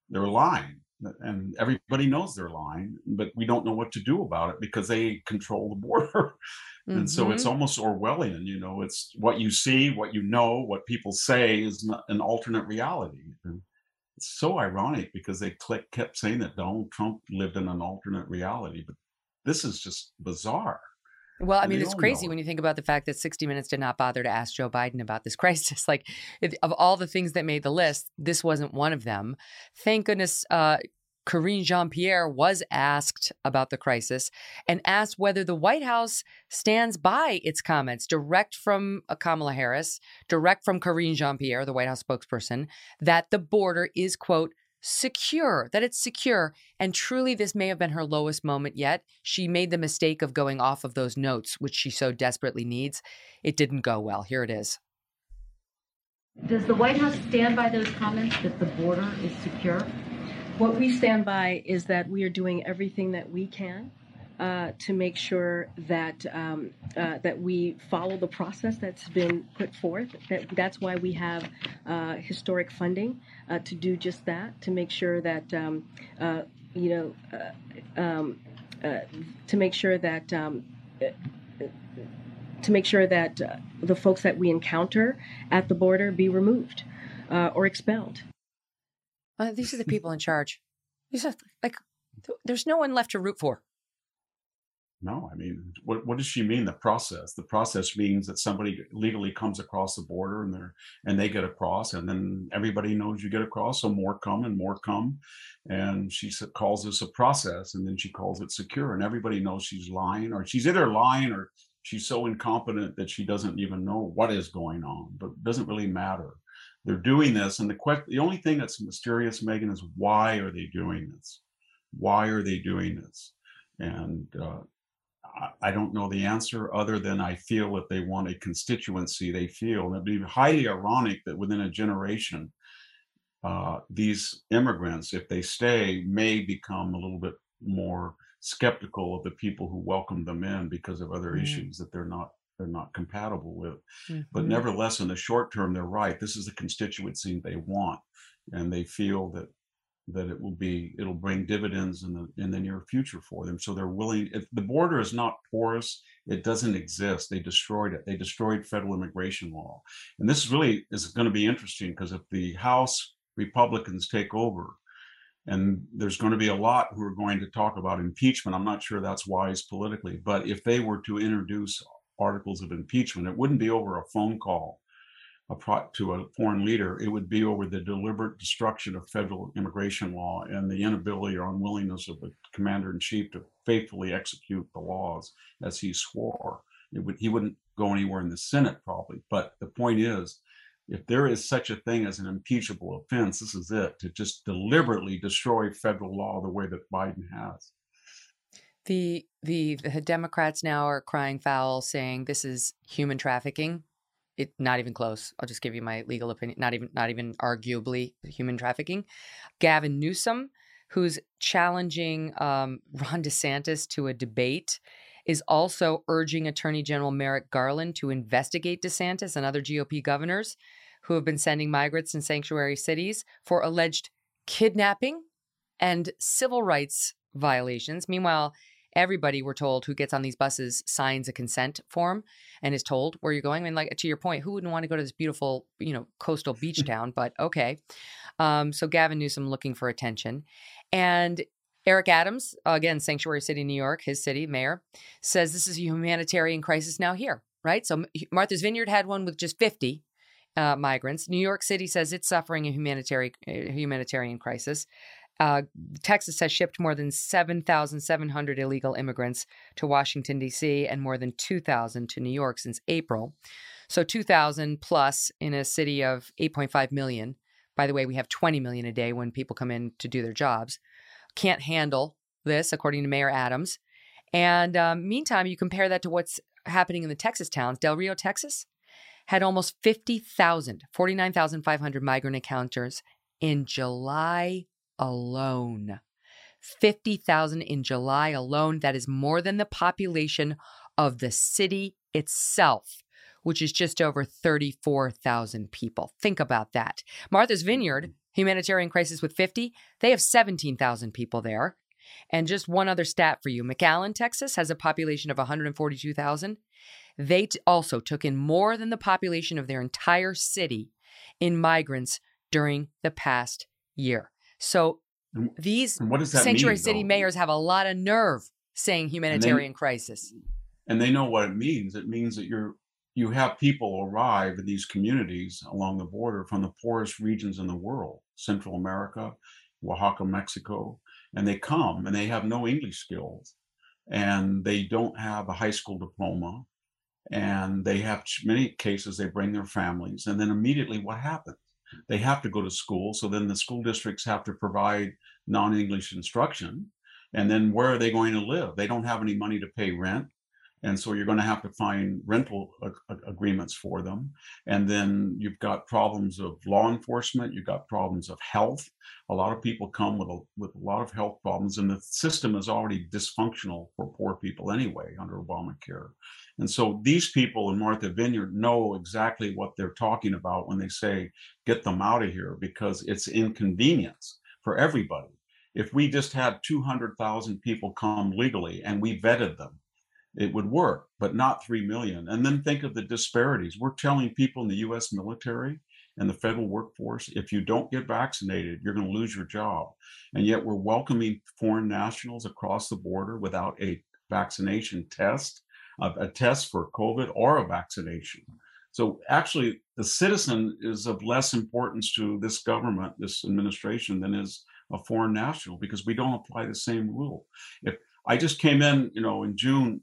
they're lying and everybody knows they're lying but we don't know what to do about it because they control the border mm-hmm. and so it's mm-hmm. almost orwellian you know it's what you see what you know what people say is an alternate reality it's so ironic because they click, kept saying that Donald Trump lived in an alternate reality, but this is just bizarre. Well, I mean, it's crazy when you think about the fact that 60 Minutes did not bother to ask Joe Biden about this crisis. Like, of all the things that made the list, this wasn't one of them. Thank goodness uh, Karine Jean Pierre was asked about the crisis and asked whether the White House stands by its comments, direct from uh, Kamala Harris, direct from Karine Jean Pierre, the White House spokesperson, that the border is, quote, secure, that it's secure. And truly, this may have been her lowest moment yet. She made the mistake of going off of those notes, which she so desperately needs. It didn't go well. Here it is. Does the White House stand by those comments that the border is secure? What we stand by is that we are doing everything that we can uh, to make sure that um, uh, that we follow the process that's been put forth. That that's why we have uh, historic funding uh, to do just that. To make sure that um, uh, you know uh, um, to make sure that. Um, to make sure that the folks that we encounter at the border be removed or expelled. Uh, these are the people in charge. These are like, there's no one left to root for. No, I mean, what what does she mean? The process. The process means that somebody legally comes across the border and they're and they get across, and then everybody knows you get across, so more come and more come, and she calls this a process, and then she calls it secure, and everybody knows she's lying, or she's either lying or she's so incompetent that she doesn't even know what is going on, but it doesn't really matter they're doing this and the question the only thing that's mysterious Megyn, is why are they doing this? Why are they doing this? And uh, I, I don't know the answer other than i feel that they want a constituency. They feel and it'd be highly ironic that within a generation uh, these immigrants if they stay may become a little bit more skeptical of the people who welcome them in because of other mm. issues that they're not they're not compatible with. Mm-hmm. But nevertheless, in the short term, they're right. This is the constituency they want, and they feel that that it will be it'll bring dividends in the in the near future for them. So they're willing. If the border is not porous, it doesn't exist. They destroyed it. They destroyed federal immigration law, and this really is going to be interesting because if the House Republicans take over. And there's going to be a lot who are going to talk about impeachment. I'm not sure that's wise politically, but if they were to introduce articles of impeachment. It wouldn't be over a phone call to a foreign leader. It would be over the deliberate destruction of federal immigration law and the inability or unwillingness of the commander in chief to faithfully execute the laws as he swore. Would, he wouldn't go anywhere in the Senate probably. But the point is, if there is such a thing as an impeachable offense, this is it to just deliberately destroy federal law the way that Biden has. The, the the Democrats now are crying foul, saying this is human trafficking, it not even close. I'll just give you my legal opinion. Not even not even arguably human trafficking. Gavin Newsom, who's challenging um, Ron DeSantis to a debate, is also urging Attorney General Merrick Garland to investigate DeSantis and other GOP governors who have been sending migrants in sanctuary cities for alleged kidnapping and civil rights violations. Meanwhile, everybody we're told who gets on these buses signs a consent form and is told where you're going. I mean, like to your point, who wouldn't want to go to this beautiful, you know, coastal beach town? But okay. Um, so Gavin Newsom looking for attention. And Eric Adams, again, Sanctuary City, New York, his city mayor, says this is a humanitarian crisis now here, right? So Martha's Vineyard had one with just 50 uh, migrants. New York City says it's suffering a humanitarian humanitarian crisis. Uh, Texas has shipped more than 7,700 illegal immigrants to Washington, D.C., and more than 2,000 to New York since April. So 2,000 plus in a city of 8.5 million. By the way, we have 20 million a day when people come in to do their jobs. Can't handle this, according to Mayor Adams. And um, meantime, you compare that to what's happening in the Texas towns. Del Rio, Texas, had almost 50,000, 49,500 migrant encounters in July alone. 50,000 in July alone. That is more than the population of the city itself, which is just over 34,000 people. Think about that. Martha's Vineyard, mm-hmm. humanitarian crisis with 50, they have 17,000 people there. And just one other stat for you McAllen, Texas has a population of 142,000. They t- also took in more than the population of their entire city in migrants during the past year. So these what does that sanctuary mean, city though? mayors have a lot of nerve saying humanitarian crisis. and they know what it means. It means that you're you have people arrive in these communities along the border from the poorest regions in the world, Central America, Oaxaca, Mexico, and they come and they have no English skills, and they don't have a high school diploma, and they have many cases they bring their families, and then immediately what happens? They have to go to school, so then the school districts have to provide non-English instruction, and then where are they going to live? They don't have any money to pay rent and so you're going to have to find rental ag- agreements for them. And then you've got problems of law enforcement you've got problems of health. A lot of people come with a with a lot of health problems and the system is already dysfunctional for poor people anyway under obamacare. And so these people in martha vineyard know exactly what they're talking about when they say get them out of here because it's inconvenience for everybody. If we just had 200,000 people come legally and we vetted them it would work, but not 3 million. And then think of the disparities. We're telling people in the US military and the federal workforce if you don't get vaccinated, you're going to lose your job. And yet we're welcoming foreign nationals across the border without a vaccination test, a, test for COVID or a vaccination. So actually, the citizen is of less importance to this government, this administration, than is a foreign national because we don't apply the same rule. If I just came in, you know, in June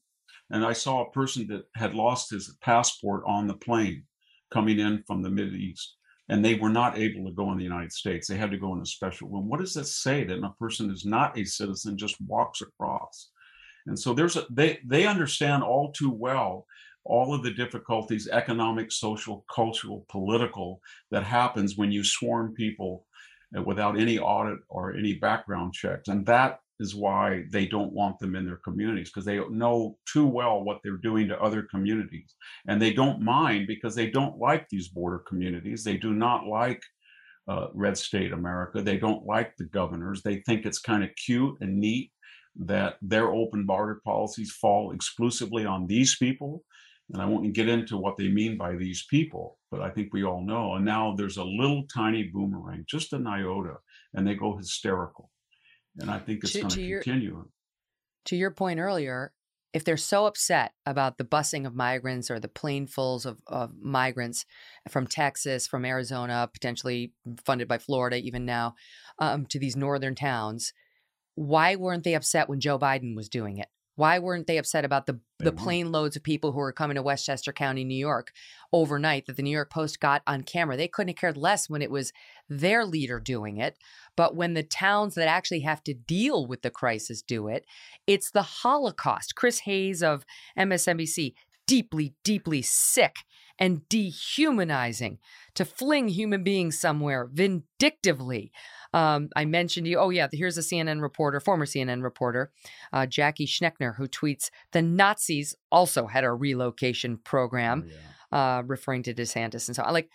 and I saw a person that had lost his passport on the plane coming in from the Middle East, and they were not able to go in the United States. They had to go in a special room. What does that say that a person is not a citizen just walks across? And so there's a they they understand all too well all of the difficulties economic social cultural political that happens when you swarm people uh, without any audit or any background checks and that is why they don't want them in their communities because they know too well what they're doing to other communities. And they don't mind because they don't like these border communities. They do not like uh, red state america. They don't like the governors. They think it's kind of cute and neat that their open border policies fall exclusively on these people. And i won't get into what they mean by these people but i think we all know. And now there's a little tiny boomerang just an iota and they go hysterical and I think it's To- going to to your- continue. to your point earlier, if they're so upset about the busing of migrants or the planefuls of, of migrants from Texas, from Arizona, potentially funded by Florida, even now, um, to these northern towns, why weren't they upset when Joe Biden was doing it? Why weren't they upset about the the mm-hmm. plane loads of people who were coming to Westchester County, New York, overnight that the New York Post got on camera? They couldn't have cared less when it was their leader doing it, but when the towns that actually have to deal with the crisis do it, it's the Holocaust. Chris Hayes of MSNBC, deeply, deeply sick and dehumanizing to fling human beings somewhere vindictively. Um, I mentioned you. Oh, yeah, here's a CNN reporter, former CNN reporter, uh, Jackie Schneckner, who tweets The Nazis also had a relocation program, oh, yeah. uh, referring to DeSantis. And so, on. like,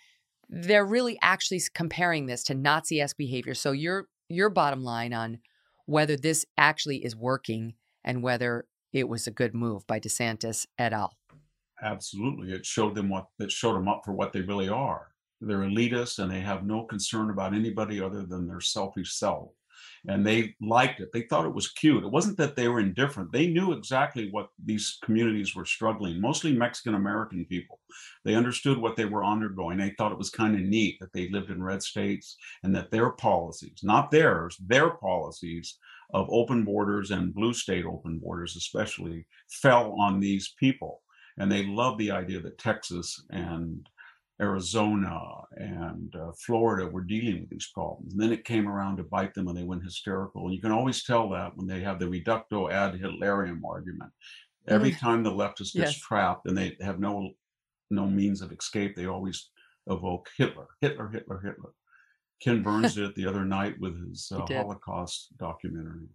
they're really actually comparing this to Nazi esque behavior. So, your, your bottom line on whether this actually is working and whether it was a good move by DeSantis et al. Absolutely. It showed them what it showed them up for what they really are. They're elitists and they have no concern about anybody other than their selfish self. And they liked it. They thought it was cute. It wasn't that they were indifferent. They knew exactly what these communities were struggling, mostly Mexican American people. They understood what they were undergoing. They thought it was kind of neat that they lived in red states and that their policies, not theirs, their policies of open borders and blue state open borders, especially, fell on these people. And they love the idea that Texas and Arizona and uh, Florida were dealing with these problems. And then it came around to bite them and they went hysterical. And you can always tell that when they have the reductio ad Hitlerum argument. Every time the leftist gets yes. trapped and they have no no means of escape, they always evoke Hitler, Hitler, Hitler, Hitler. Ken Burns did it the other night with his uh, Holocaust documentary.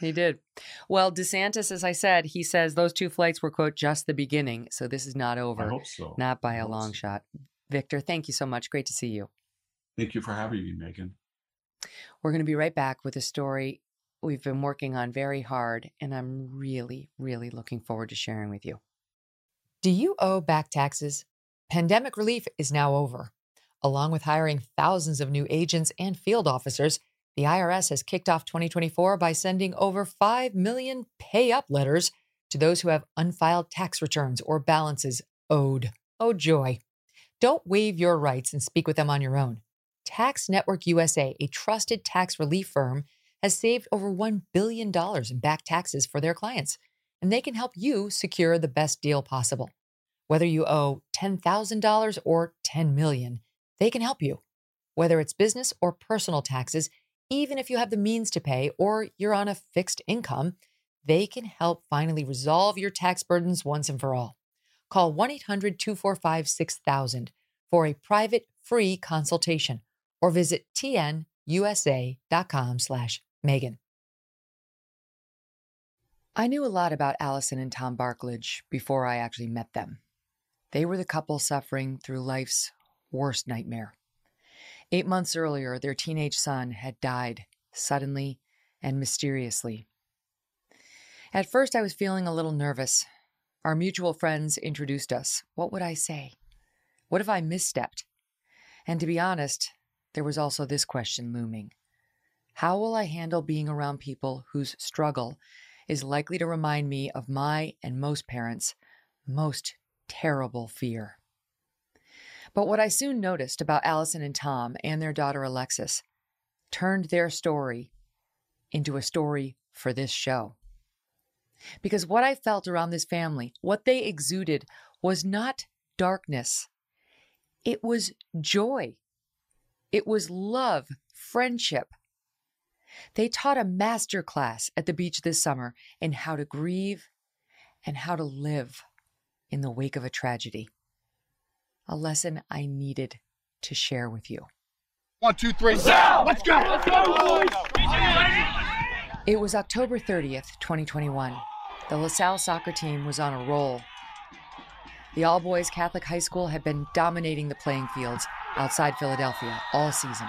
He did. Well, DeSantis, as I said, he says those two flights were, quote, just the beginning. So this is not over. I hope so. Not by a long so. shot. Victor, thank you so much. Great to see you. Thank you for having me, Megyn. We're going to be right back with a story we've been working on very hard, and I'm really, really looking forward to sharing with you. Do you owe back taxes? Pandemic relief is now over. Along with hiring thousands of new agents and field officers, the IRS has kicked off 2024 by sending over 5 million pay up letters to those who have unfiled tax returns or balances owed. Oh, joy. Don't waive your rights and speak with them on your own. Tax Network USA, a trusted tax relief firm, has saved over $1 billion in back taxes for their clients, and they can help you secure the best deal possible. Whether you owe $10,000 or 10 million, they can help you. Whether it's business or personal taxes, even if you have the means to pay or you're on a fixed income, they can help finally resolve your tax burdens once and for all. Call 1 800 245 6000 for a private free consultation or visit tnusa.com slash Megyn. I knew a lot about Allison and Tom Barklage before I actually met them. They were the couple suffering through life's worst nightmare. Eight months earlier, their teenage son had died suddenly and mysteriously. At first, I was feeling a little nervous our mutual friends introduced us. What would I say? What if I misstepped? And to be honest, there was also this question looming How will I handle being around people whose struggle is likely to remind me of my and most parents' most terrible fear? But what I soon noticed about Allison and Tom and their daughter Alexis turned their story into a story for this show. Because what I felt around this family, what they exuded, was not darkness, it was joy, it was love, friendship. They taught a master class at the beach this summer in how to grieve and how to live in the wake of a tragedy. A lesson I needed to share with you. One, two, three, let's go! Let's go, boys! It was October 30th, 2021. The LaSalle soccer team was on a roll. The all boys Catholic high school had been dominating the playing fields outside Philadelphia all season.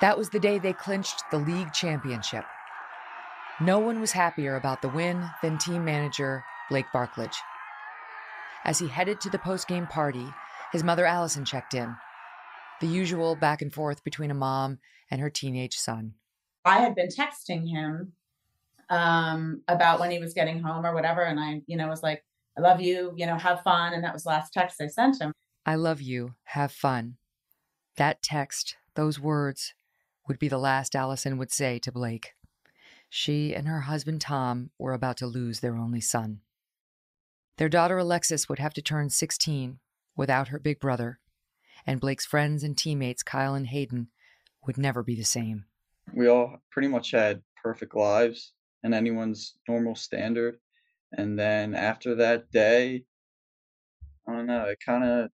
That was the day they clinched the league championship. No one was happier about the win than team manager Blake Barklage. As he headed to the post-game party, his mother Allison checked in. The usual back and forth between a mom and her teenage son. I had been texting him um, about when he was getting home or whatever. And I, you know, was like, I love you, you know, have fun. And that was the last text I sent him. I love you, have fun. That text, those words, would be the last Allison would say to Blake. She and her husband Tom were about to lose their only son. Their daughter Alexis would have to turn 16 without her big brother, and Blake's friends and teammates Kyle and Hayden would never be the same. We all pretty much had perfect lives and anyone's normal standard. And then after that day, I don't know, it kind of,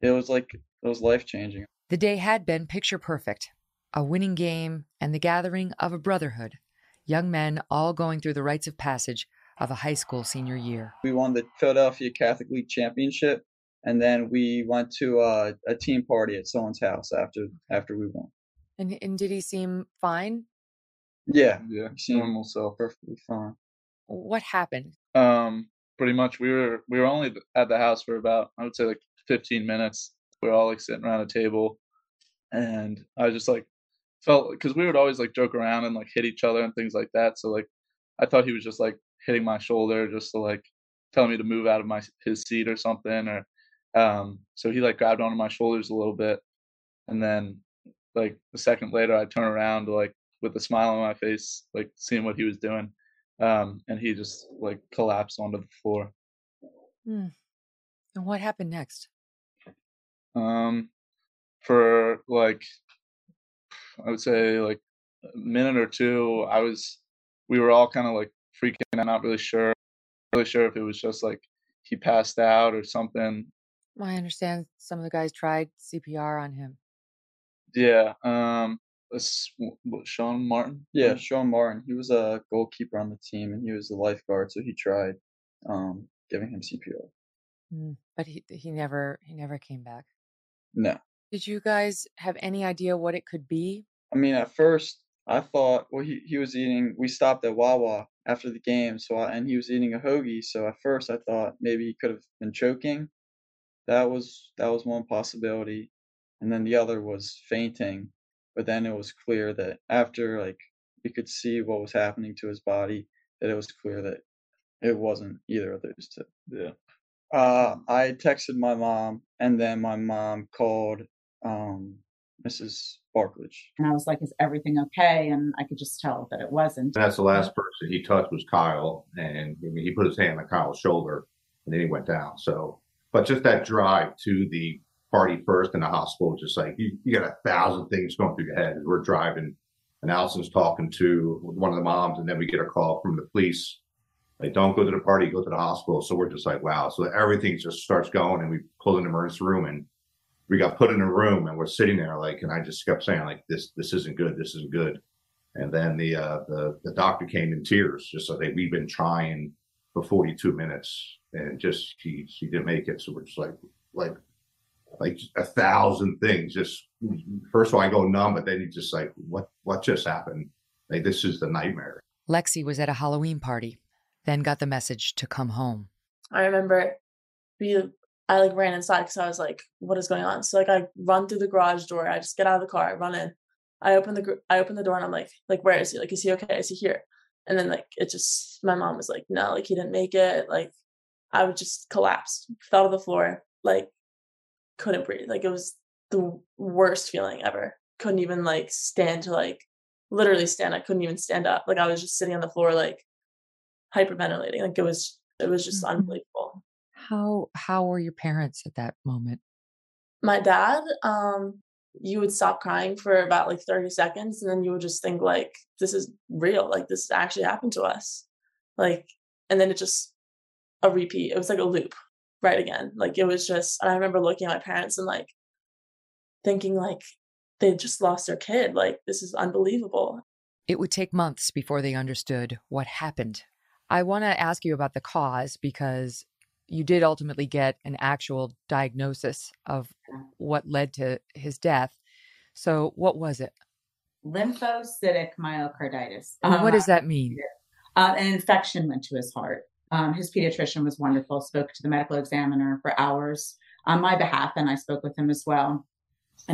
it was like, it was life changing. The day had been picture perfect a winning game and the gathering of a brotherhood, young men all going through the rites of passage of a high school senior year. We won the Philadelphia Catholic League championship, and then we went to uh, a team party at someone's house after after we won. And, and did he seem fine? Yeah, yeah, he seemed normal self, perfectly fine. What happened? Um, pretty much we were we were only at the house for about I would say like 15 minutes. We were all like sitting around a table, and I just like felt because we would always like joke around and like hit each other and things like that. So like I thought he was just like hitting my shoulder just to like tell me to move out of my his seat or something or um so he like grabbed onto my shoulders a little bit and then like a second later I turn around to like with a smile on my face like seeing what he was doing um and he just like collapsed onto the floor. Hmm. And what happened next? Um for like I would say like a minute or two, I was, we were all kind of like freaking. I'm not really sure, really sure if it was just like he passed out or something. I understand some of the guys tried CPR on him. Yeah. Um. Sean Martin. Yeah, Sean Martin. He was a goalkeeper on the team, and he was a lifeguard, so he tried um, giving him CPR. Mm, but he he never he never came back. No. Did you guys have any idea what it could be? I mean, at first I thought, well, he, he was eating. We stopped at Wawa after the game, so I, and he was eating a hoagie. So at first I thought maybe he could have been choking. That was that was one possibility, and then the other was fainting. But then it was clear that after like we could see what was happening to his body, that it was clear that it wasn't either of those two. Yeah. Uh, I texted my mom, and then my mom called um, Mrs. Barklage. And I was like, is everything okay? And I could just tell that it wasn't. That's the last person he touched was Kyle. And I mean, he put his hand on Kyle's shoulder and then he went down. So, but just that drive to the party first in the hospital, just like you, you got a thousand things going through your head. We're driving and Allison's talking to one of the moms, and then we get a call from the police. Like, don't go to the party, go to the hospital. So we're just like, wow. So everything just starts going, and we pull in the emergency room, and we got put in a room and we're sitting there like, and I just kept saying like, this, this isn't good. This isn't good. And then the, uh, the, the doctor came in tears, just so like we've been trying for 42 minutes and just, she, she didn't make it. So we're just like, like, like a thousand things. Just first of all, I go numb, but then you just like, what, what just happened? Like, this is the nightmare. Lexi was at a Halloween party, then got the message to come home. I remember we I like ran inside because I was like, what is going on? So like I run through the garage door. I just get out of the car. I run in. I open the I open the door and I'm like, like where is he? Like is he okay? Is he here? And then like it just my mom was like, no, like he didn't make it. Like I would just collapsed, fell to the floor, like couldn't breathe. Like it was the worst feeling ever. Couldn't even like stand to like literally stand. I couldn't even stand up. Like I was just sitting on the floor like hyperventilating. Like it was it was just mm-hmm. unbelievable. How how were your parents at that moment? My dad, um, you would stop crying for about like 30 seconds and then you would just think like this is real, like this actually happened to us. Like and then it just a repeat. It was like a loop right again. Like it was just I remember looking at my parents and like thinking like they just lost their kid. Like this is unbelievable. It would take months before they understood what happened. I want to ask you about the cause because you did ultimately get an actual diagnosis of what led to his death. So, what was it? Lymphocytic myocarditis. Um, what does that mean? Uh, an infection went to his heart. Um, his pediatrician was wonderful, spoke to the medical examiner for hours on my behalf, and I spoke with him as well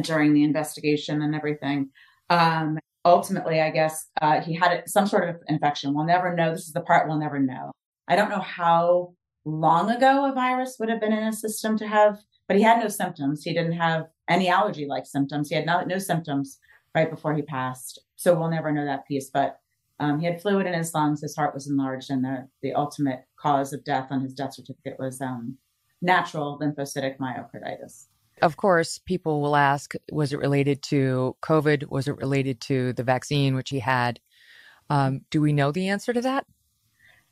during the investigation and everything. Um, ultimately, I guess uh, he had some sort of infection. We'll never know. This is the part we'll never know. I don't know how long ago a virus would have been in his system to have, but he had no symptoms. He didn't have any allergy like symptoms. He had no, no symptoms right before he passed. So we'll never know that piece. But um, he had fluid in his lungs, his heart was enlarged, and the, the ultimate cause of death on his death certificate was um, natural lymphocytic myocarditis. Of course, people will ask was it related to COVID? Was it related to the vaccine, which he had? Um, do we know the answer to that?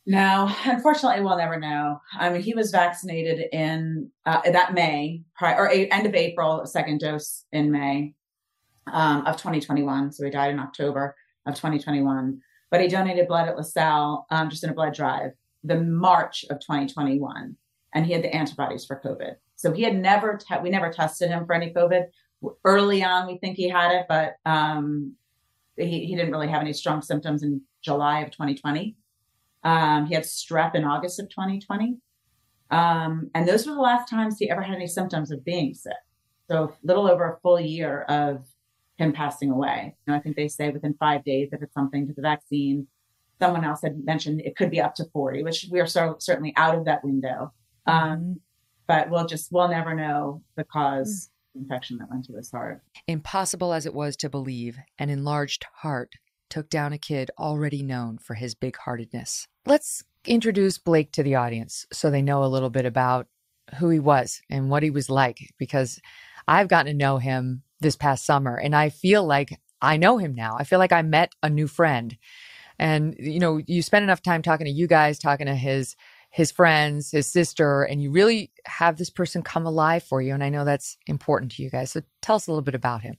No, unfortunately, we'll never know. I mean, he was vaccinated in uh, that May, or a, end of April, second dose in May um, of 2021. So he died in October of 2021. But he donated blood at LaSalle um, just in a blood drive the March of 2021, and he had the antibodies for COVID. So he had never, te- we never tested him for any COVID. Early on, we think he had it, but um, he, he didn't really have any strong symptoms in July of 2020. Um, he had strep in August of 2020. Um, and those were the last times he ever had any symptoms of being sick. So a little over a full year of him passing away. You know, I think they say within five days if it's something to the vaccine. Someone else had mentioned it could be up to 40, which we are so certainly out of that window. Um, but we'll just we'll never know the cause infection that went to his heart. Impossible as it was to believe, an enlarged heart took down a kid already known for his big heartedness. Let's introduce Blake to the audience so they know a little bit about who he was and what he was like because I've gotten to know him this past summer and I feel like I know him now. I feel like I met a new friend. And you know, you spend enough time talking to you guys, talking to his his friends, his sister, and you really have this person come alive for you. And I know that's important to you guys. So tell us a little bit about him.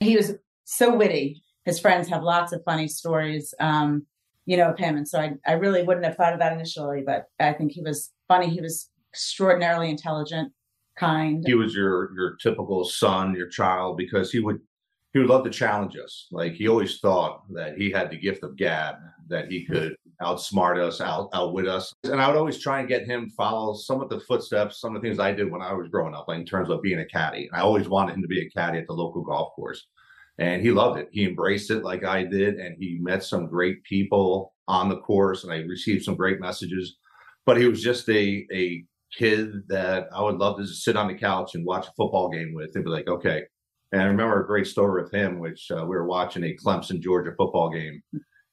He was so witty. His friends have lots of funny stories, um, you know, of him. And so I, I really wouldn't have thought of that initially, but I think he was funny. He was extraordinarily intelligent, kind. He was your your typical son, your child, because he would he would love to challenge us. Like he always thought that he had the gift of gab, that he could outsmart us, out outwit us. And I would always try and get him follow some of the footsteps, some of the things I did when I was growing up, like in terms of being a caddy. I always wanted him to be a caddy at the local golf course. And he loved it. He embraced it like I did, and he met some great people on the course, and I received some great messages. But he was just a a kid that I would love to just sit on the couch and watch a football game with. They'd be like, okay, and I remember a great story with him, which uh, we were watching a Clemson Georgia football game.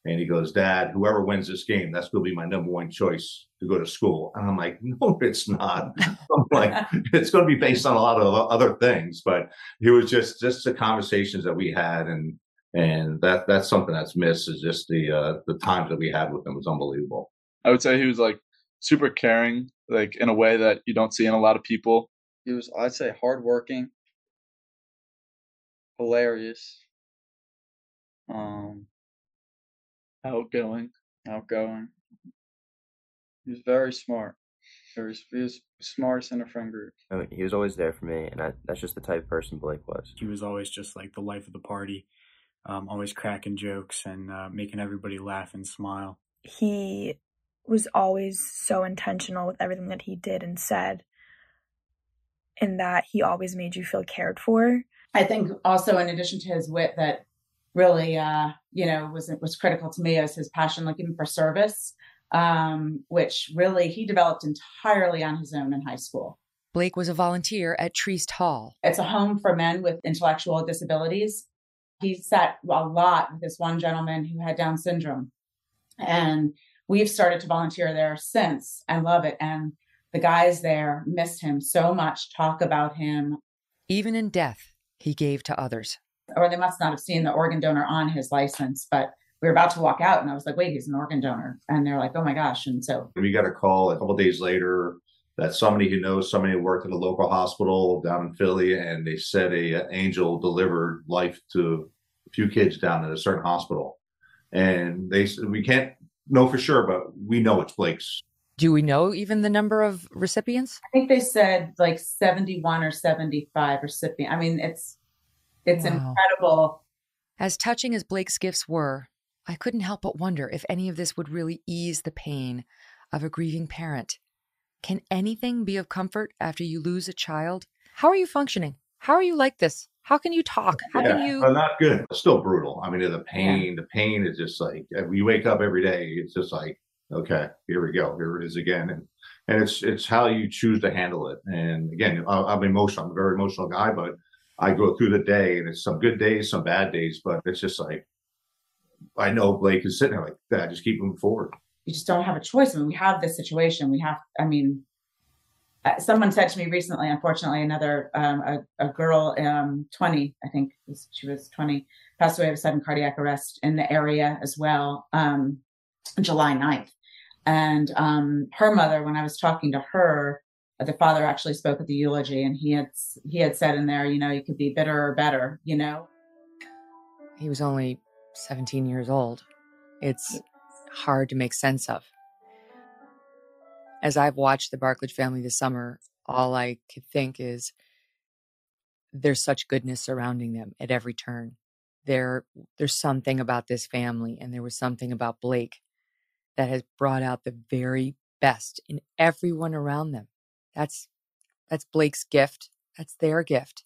And he goes, Dad, whoever wins this game, that's going to be my number one choice to go to school. And I'm like, No, it's not. I'm like, it's going to be based on a lot of other things. But it was just just the conversations that we had, and and that that's something that's missed is just the uh, the times that we had with him was unbelievable. I would say he was like super caring, like in a way that you don't see in a lot of people. He was, I'd say, hardworking, hilarious, um, outgoing, outgoing. He was very smart. He was, he was smartest in a friend group. I mean, he was always there for me, and I, that's just the type of person Blake was. He was always just like the life of the party, um, always cracking jokes and uh, making everybody laugh and smile. He was always so intentional with everything that he did and said, in that he always made you feel cared for. I think also in addition to his wit that really uh, you know was was critical to me as his passion like even for service um, which really he developed entirely on his own in high school. Blake was a volunteer at Trist Hall. It's a home for men with intellectual disabilities. He sat a lot with this one gentleman who had Down syndrome. And we've started to volunteer there since and love it. And the guys there miss him so much, talk about him. Even in death, he gave to others. Or they must not have seen the organ donor on his license, but we were about to walk out and I was like, wait, he's an organ donor. And they're like, oh my gosh. And so we got a call a couple days later that somebody who knows somebody who worked at a local hospital down in Philly, and they said a, a angel delivered life to a few kids down at a certain hospital. And they said, we can't know for sure, but we know it's Blake's. Do we know even the number of recipients? I think they said like 71 or 75 recipients. I mean, it's it's wow. incredible. As touching as Blake's gifts were, I couldn't help but wonder if any of this would really ease the pain of a grieving parent. Can anything be of comfort after you lose a child? How are you functioning? How are you like this? How can you talk? How yeah, can you? Uh, not good. It's still brutal. I mean, the pain, yeah. the pain is just like we wake up every day. It's just like, okay, here we go. Here it is again, and and it's it's how you choose to handle it. And again, I'm emotional. I'm a very emotional guy, but I go through the day, and it's some good days, some bad days, but it's just like I know Blake is sitting there like that. Just keep moving forward. You just don't have a choice. I mean, we have this situation. We have. I mean, uh, someone said to me recently. Unfortunately, another um, a, a, girl, um, twenty, I think she was twenty, passed away of sudden cardiac arrest in the area as well, um, July 9th. And um, her mother, when I was talking to her, the father actually spoke at the eulogy, and he had he had said in there, you know, you could be bitter or better, you know. He was only 17 years old. It's hard to make sense of. As I've watched the Barklage family this summer, all I could think is there's such goodness surrounding them at every turn. There, there's something about this family, and there was something about Blake that has brought out the very best in everyone around them. That's that's Blake's gift. That's their gift.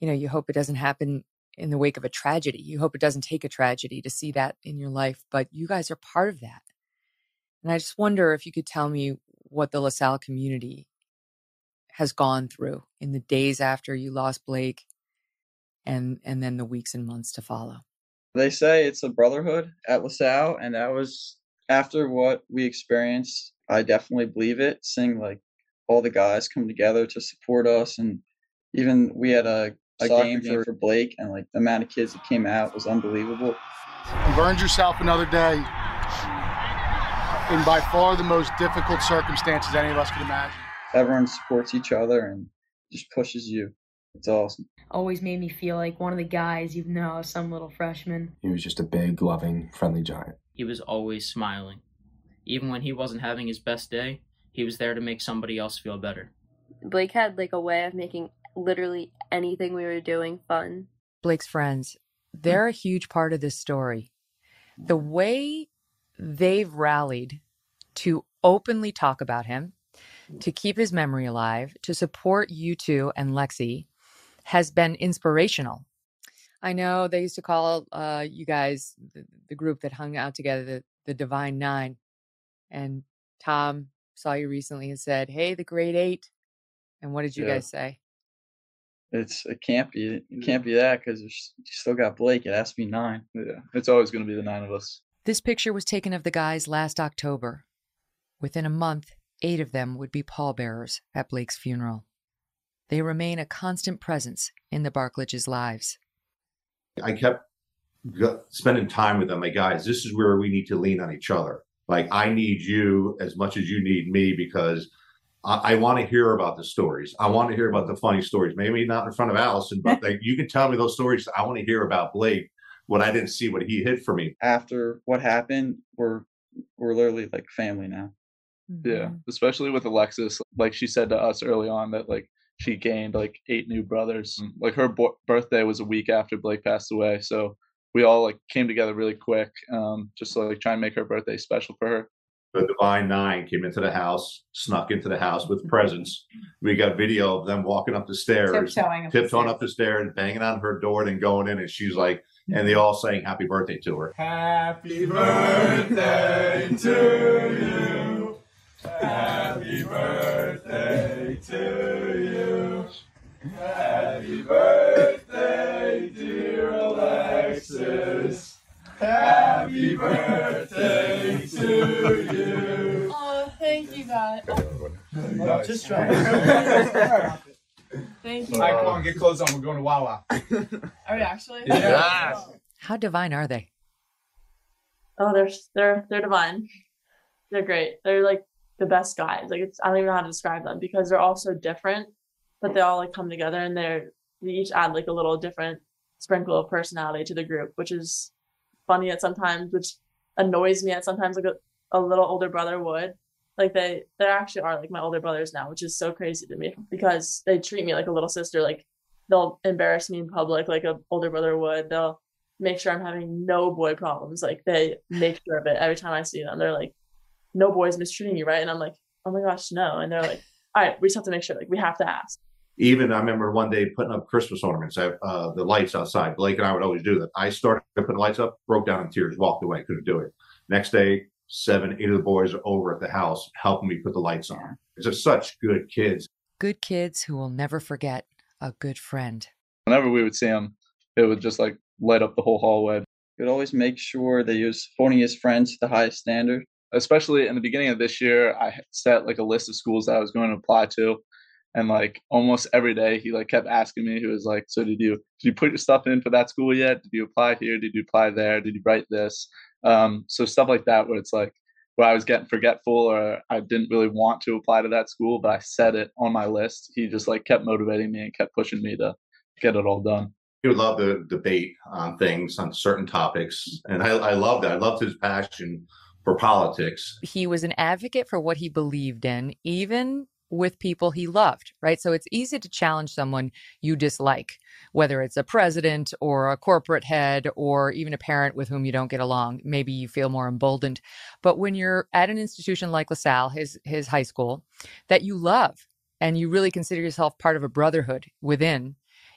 You know, you hope it doesn't happen in the wake of a tragedy. You hope it doesn't take a tragedy to see that in your life, but you guys are part of that. And I just wonder if you could tell me what the LaSalle community has gone through in the days after you lost Blake and and then the weeks and months to follow. They say it's a brotherhood at LaSalle and that was after what we experienced, I definitely believe it. Seeing like all the guys come together to support us and even we had a, a game, game for, for Blake and like the amount of kids that came out was unbelievable. You've earned yourself another day in by far the most difficult circumstances any of us could imagine everyone supports each other and just pushes you. It's awesome. Always made me feel like one of the guys, even though I was some little freshman. He was just a big, loving, friendly giant. He was always smiling. Even when he wasn't having his best day, he was there to make somebody else feel better. Blake had like a way of making literally anything we were doing fun. Blake's friends, they're a huge part of this story. The way they've rallied to openly talk about him, to keep his memory alive, to support you two and Lexi has been inspirational. I know they used to call uh, you guys the, the, group that hung out together the, the Divine Nine. And Tom saw you recently and said, Hey, the grade Eight. And what did you yeah. guys say? It's it can't be it mm. can't be that because you still got Blake. It has to be nine. Yeah, it's always going to be the nine of us. This picture was taken of the guys last October. Within a month, Eight of them would be pallbearers at Blake's funeral. They remain a constant presence in the Barklages' lives. I kept spending time with them. My guys, this is where we need to lean on each other. Like I need you as much as you need me because I, I want to hear about the stories. I want to hear about the funny stories. Maybe not in front of Allison, but like you can tell me those stories. I want to hear about Blake. What I didn't see, what he hid for me. After what happened, we're we're literally like family now. Mm-hmm. Yeah, especially with Alexis, like she said to us early on that like she gained like eight new brothers. Mm. Like her bo- birthday was a week after Blake passed away, so we all like came together really quick, um, just to like try and make her birthday special for her. The Divine Nine came into the house, snuck into the house with presents. We got video of them walking up the stairs, tiptoeing, up, tiptoeing the up the stairs, banging on her door, and going in, and she's like, and they all saying happy birthday to her. Happy birthday to you. Happy birthday to you. Happy birthday, dear Alexis. Happy birthday to you. Oh, thank you, guys. No, just try. Thank you. All right, come on, get clothes on. We're going to Wawa. Are we actually? Yeah. How divine are they? Oh, they're they're they're divine. They're great. They're like the best guys. Like it's I don't even know how to describe them because they're all so different, but they all like come together and they're they each add like a little different sprinkle of personality to the group, which is funny at sometimes, which annoys me at sometimes like a, a little older brother would. Like they they actually are like my older brothers now, which is so crazy to me because they treat me like a little sister. Like they'll embarrass me in public like a older brother would. They'll make sure I'm having no boy problems. Like they make sure of it every time I see them. They're like, no boys mistreating you, right? And I'm like, oh my gosh, no. And they're like, all right, we just have to make sure, like, we have to ask. Even I remember one day putting up Christmas ornaments, uh, the lights outside. Blake and I would always do that. I started putting the lights up, broke down in tears, walked away, couldn't do it. Next day, seven, eight of the boys are over at the house helping me put the lights on. It's just such good kids. Good kids who will never forget a good friend. Whenever we would see them, it would just like light up the whole hallway. He would always make sure that he was holding his friends to the highest standard especially in the beginning of this year, I set like a list of schools that I was going to apply to. And like almost every day he like kept asking me, he was like, So did you did you put your stuff in for that school yet? Did you apply here? Did you apply there? Did you write this? Um, so stuff like that where it's like, where I was getting forgetful or I didn't really want to apply to that school, but I set it on my list. He just like kept motivating me and kept pushing me to get it all done. He would love to debate on things on certain topics, and I, I loved that. I loved his passion for politics. He was an advocate for what he believed in, even with people he loved, right? So it's easy to challenge someone you dislike, whether it's a president or a corporate head or even a parent with whom you don't get along. Maybe you feel more emboldened. But when you're at an institution like LaSalle, his his high school, that you love and you really consider yourself part of a brotherhood within,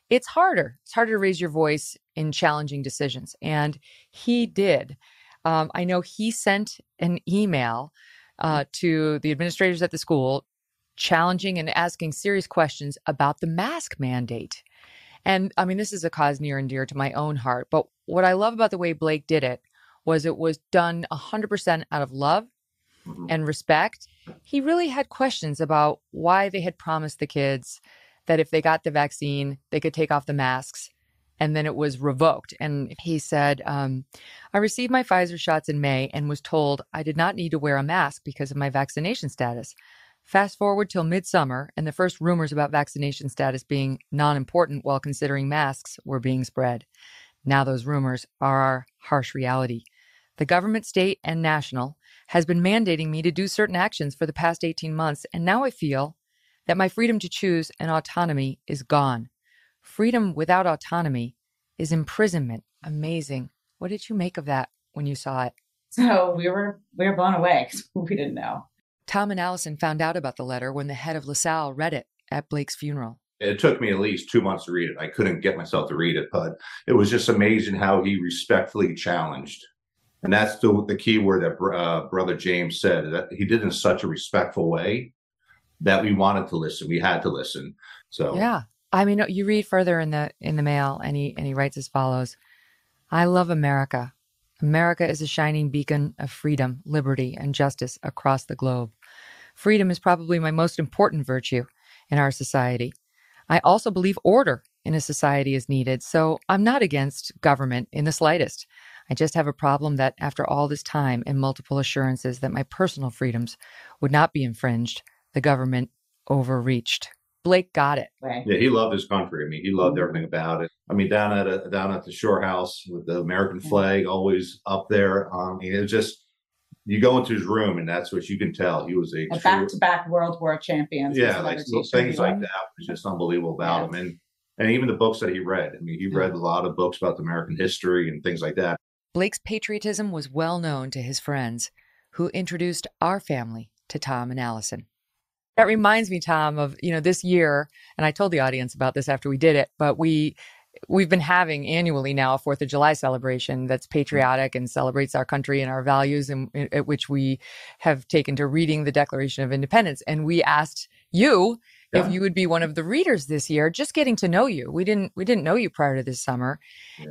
it's harder. It's harder to raise your voice in challenging decisions. And he did. Um, I know he sent an email uh, to the administrators at the school challenging and asking serious questions about the mask mandate. And I mean, this is a cause near and dear to my own heart. But what I love about the way Blake did it was it was done 100% out of love and respect. He really had questions about why they had promised the kids that if they got the vaccine, they could take off the masks. And then it was revoked. And he said, um, I received my Pfizer shots in May and was told I did not need to wear a mask because of my vaccination status. Fast forward till midsummer, and the first rumors about vaccination status being non important while considering masks were being spread. Now, those rumors are our harsh reality. The government, state, and national has been mandating me to do certain actions for the past 18 months, and now I feel that my freedom to choose and autonomy is gone. Freedom without autonomy is imprisonment. Amazing. What did you make of that when you saw it? So we were we were blown away because we didn't know. Tom and Allison found out about the letter when the head of LaSalle read it at Blake's funeral. It took me at least two months to read it. I couldn't get myself to read it, but it was just amazing how he respectfully challenged. And that's the, the key word that uh, Brother James said that he did in such a respectful way that we wanted to listen. We had to listen. So Yeah. I mean, you read further in the in the mail, and he and he writes as follows: "I love America. America is a shining beacon of freedom, liberty, and justice across the globe. Freedom is probably my most important virtue in our society. I also believe order in a society is needed, so I'm not against government in the slightest. I just have a problem that after all this time and multiple assurances that my personal freedoms would not be infringed, the government overreached. Blake got it. Yeah, he loved his country. I mean, he loved mm-hmm. everything about it. I mean, down at a, down at the shore house with the American mm-hmm. flag always up there. Um, it was just you go into his room and that's what you can tell. He was a And true, back-to-back World War champions. yeah, like little t-shirt he things like wore. that was just unbelievable about him. And and even the books that he read. I mean, he read mm-hmm. a lot of books about the American history and things like that. Blake's patriotism was well known to his friends, who introduced our family to Tom and Allison. That reminds me, Tom, of you know this year, and I told the audience about this after we did it, but we we've been having annually now a Fourth of July celebration that's mm-hmm. patriotic and celebrates our country and our values, and at which we have taken to reading the Declaration of Independence. And we asked you if you would be one of the readers this year, just getting to know you. We didn't we didn't know you prior to this summer,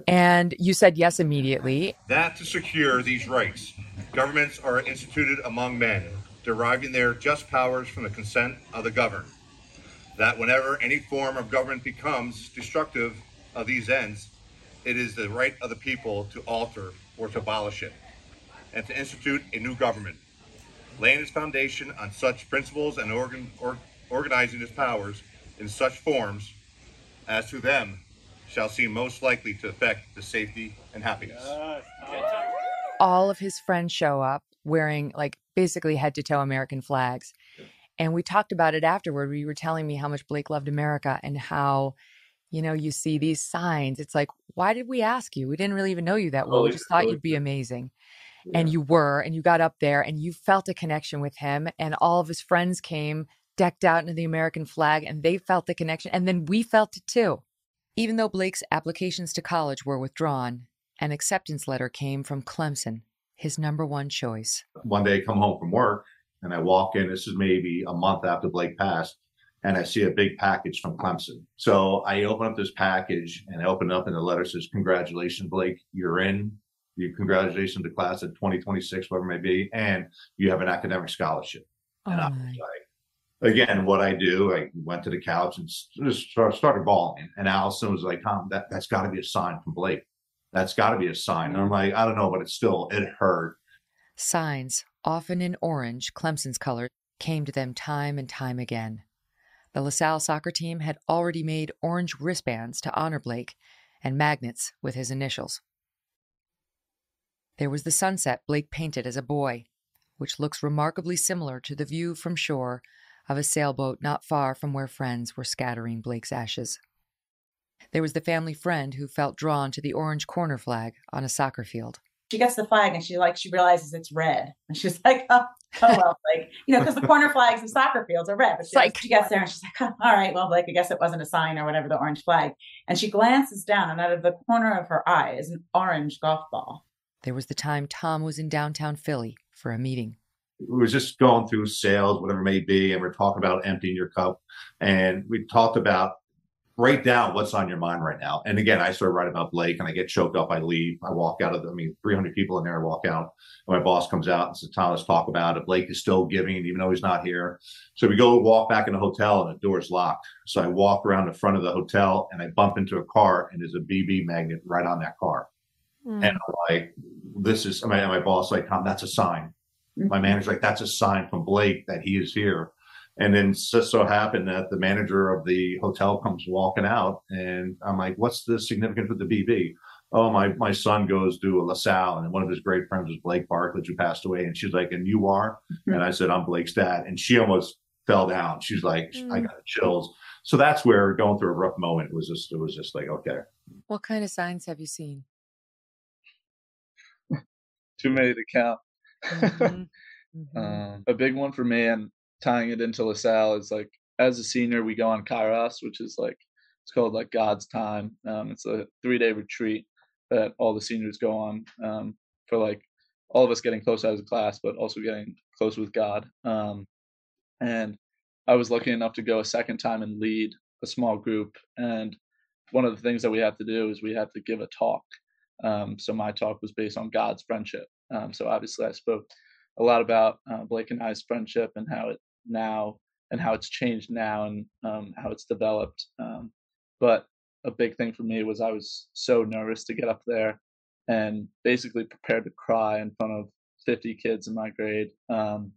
and you said yes immediately. that to secure these rights, governments are instituted among men, deriving their just powers from the consent of the governed. That whenever any form of government becomes destructive of these ends, it is the right of the people to alter or to abolish it, and to institute a new government, laying its foundation on such principles and organ, or, organizing its powers in such forms as to them shall seem most likely to affect the safety and happiness. all of his friends show up wearing like basically head to toe American flags. And we talked about it afterward. You were telling me how much Blake loved America and how, you know, you see these signs. It's like, why did we ask you? We didn't really even know you that well. We just thought you'd be amazing. And you were, and you got up there and you felt a connection with him. And all of his friends came decked out in the American flag and they felt the connection. And then we felt it too. Even though Blake's applications to college were withdrawn, an acceptance letter came from Clemson, his number one choice. One day I come home from work and I walk in. This is maybe a month after Blake passed, and I see a big package from Clemson. So I open up this package and I open it up and the letter says, Congratulations, Blake, you're in. You congratulations to class of 2026, whatever it may be, and you have an academic scholarship. And I was oh, like, again, what I do, I went to the couch and just started bawling. And Allison was like, Tom, that, that's got to be a sign from Blake. That's got to be a sign. And I'm like, I don't know, but it's still, it hurt. Signs, often in orange, Clemson's color, came to them time and time again. The LaSalle soccer team had already made orange wristbands to honor Blake and magnets with his initials. There was the sunset Blake painted as a boy, which looks remarkably similar to the view from shore of a sailboat not far from where friends were scattering Blake's ashes. There was the family friend who felt drawn to the orange corner flag on a soccer field. She gets the flag and she like she realizes it's red, and she's like, "Oh, oh well, like you know, because the corner flags in soccer fields are red." But she, Like- she gets there and she's like, oh, "All right, well, like I guess it wasn't a sign or whatever, the orange flag." And she glances down, and out of the corner of her eye is an orange golf ball. There was the time Tom was in downtown Philly for a meeting. we was just going through sales, whatever it may be, and we're talking about emptying your cup. And we talked about write down what's on your mind right now. And again, I started writing about Blake and I get choked up. I leave. I walk out of the, I mean, 300 people in there, I walk out. And my boss comes out and says, Tom, let's talk about it. Blake is still giving, even though he's not here. So we go walk back in the hotel and the door's locked. So I walk around the front of the hotel and I bump into a car and there's a BB magnet right on that car. Hmm. And I'm like, this is, my, my boss like, Tom, that's a sign. Mm-hmm. My manager's like, that's a sign from Blake that he is here. And then just so happened that the manager of the hotel comes walking out and I'm like, what's the significance of the BB? Oh, my, my son goes to a LaSalle and one of his great friends was Blake Barklage who passed away. And she's like, and you are? And I said, I'm Blake's dad. And she almost fell down. She's like, I got chills. So that's where going through a rough moment was just, it was just like, okay. What kind of signs have you seen? Too many to count. Mm-hmm. Um, a big one for me and tying it into LaSalle is like as a senior we go on Kairos, which is like it's called like God's time. Um, it's a three day retreat that all the seniors go on um, for like all of us getting close as a class, but also getting close with God. Um, and I was lucky enough to go a second time and lead a small group. And one of the things that we have to do is we have to give a talk. Um, so my talk was based on God's friendship. Um, so obviously I spoke a lot about uh, Blake and I's friendship and how it now and how it's changed now and um, how it's developed. Um, but a big thing for me was I was so nervous to get up there and basically prepared to cry in front of 50 kids in my grade. Um,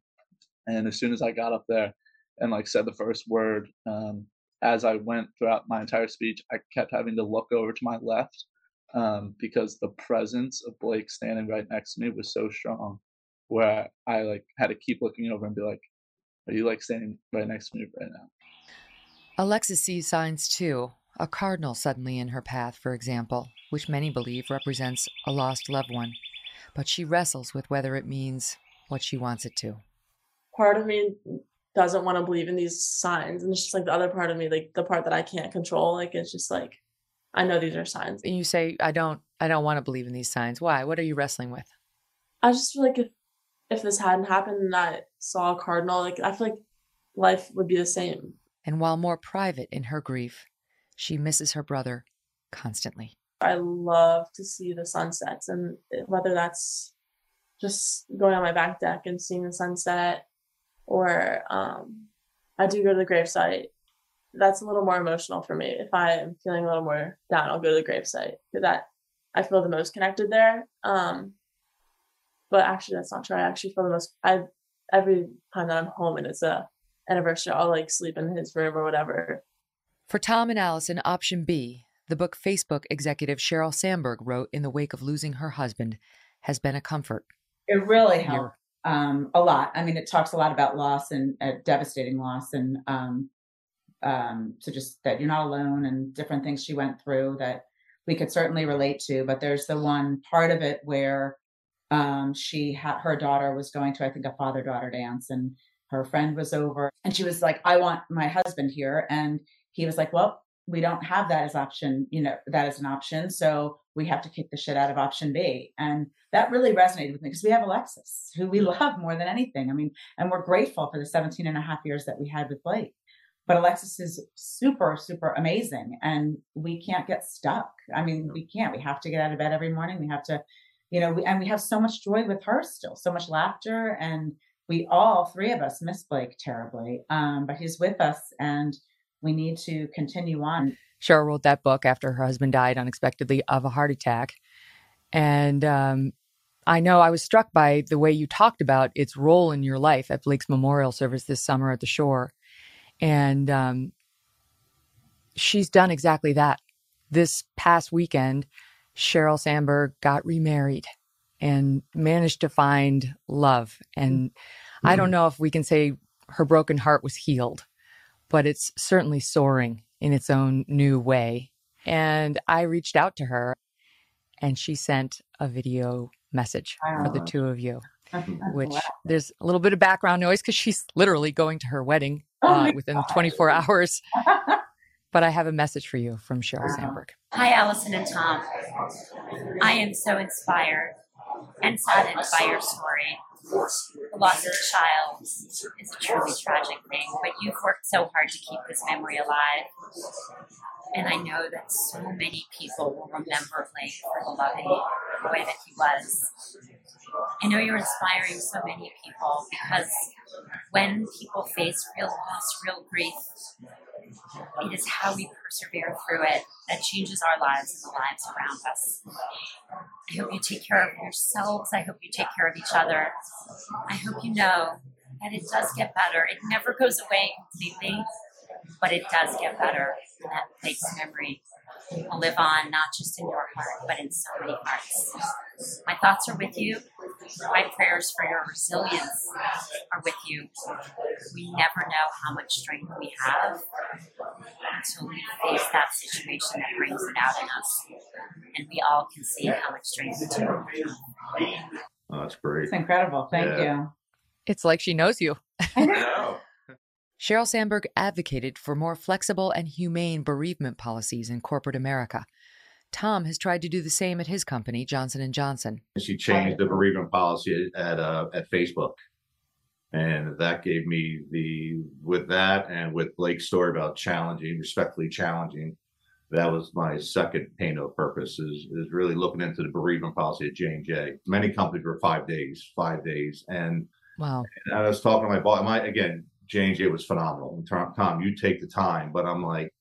and as soon as I got up there and like said the first word, um, as I went throughout my entire speech, I kept having to look over to my left um, because the presence of Blake standing right next to me was so strong, where I like had to keep looking over and be like, "Are you like standing right next to me right now?" Alexis sees signs too. A cardinal suddenly in her path, for example, which many believe represents a lost loved one. But she wrestles with whether it means what she wants it to. part of me doesn't want to believe in these signs and it's just like the other part of me like the part that i can't control like it's just like i know these are signs And you say, I don't I don't want to believe in these signs. Why? What are you wrestling with? i just feel like if if this hadn't happened and i saw a cardinal like i feel like life would be the same. And while more private in her grief, she misses her brother constantly. i love to see the sunsets and whether that's just going on my back deck and seeing the sunset or um i do go to the gravesite. That's a little more emotional for me. If i am feeling a little more down i'll go to the gravesite. Because that i feel the most connected there. Um but actually that's not true. I actually feel the most i every time that i'm home and it's a anniversary i'll like sleep in his room or whatever For Tom and Allison, option B, the book Facebook executive Sheryl Sandberg wrote in the wake of losing her husband, has been a comfort. It really helped um, a lot. I mean, it talks a lot about loss and uh, devastating loss, and um, um, so just that you're not alone and different things she went through that we could certainly relate to. But there's the one part of it where um, she had her daughter was going to, I think, a father daughter dance, and her friend was over, and she was like, "I want my husband here," and he was like, "Well." We don't have that as option, you know, that as an option. So we have to kick the shit out of option B. And that really resonated with me because we have Alexis, who we love more than anything. I mean, and we're grateful for the 17 and a half years that we had with Blake. But Alexis is super, super amazing. And we can't get stuck. I mean, we can't. We have to get out of bed every morning. We have to, you know, we, and we have so much joy with her still, so much laughter. And we all, three of us, miss Blake terribly. Um, but he's with us and we need to continue on. Sheryl wrote that book after her husband died unexpectedly of a heart attack. And um, I know I was struck by the way you talked about its role in your life at Blake's memorial service this summer at the shore. And um, she's done exactly that. This past weekend, Sheryl Sandberg got remarried and managed to find love. And I don't know if we can say her broken heart was healed, but it's certainly soaring in its own new way. And I reached out to her and she sent a video message for the two of you, which Wow. there's a little bit of background noise because she's literally going to her wedding Oh uh, within gosh. 24 hours. but I have a message for you from Sheryl Sandberg. Hi, Allison and Tom. I am so inspired and saddened by your story. The loss of a child is a truly tragic thing, but you've worked so hard to keep this memory alive. And I know that so many people will remember Blake for the loving boy that he was. I know you're inspiring so many people because when people face real loss, real grief, it is how we persevere through it that changes our lives and the lives around us. I hope you take care of yourselves. I hope you take care of each other. I hope you know that it does get better. It never goes away completely, but it does get better. And that Blake's memory will live on, not just in your heart, but in so many hearts. My thoughts are with you. My prayers for your resilience are with you. We never know how much strength we have until we face that situation that brings it out in us. And we all can see how much strength we do. Oh, that's great. It's incredible. Thank Yeah. you. It's like she knows you. I know. Sheryl Sandberg advocated for more flexible and humane bereavement policies in corporate America. Tom has tried to do the same at his company, Johnson & Johnson. She changed the bereavement policy at uh, at Facebook, and that gave me the with that and with Blake's story about challenging, respectfully challenging. That was my second pain of purpose is is really looking into the bereavement policy at J and J. Many companies were five days, five days, and Wow. and I was talking to my boss. My again, J and J was phenomenal. And Tom, you take the time, but I'm like,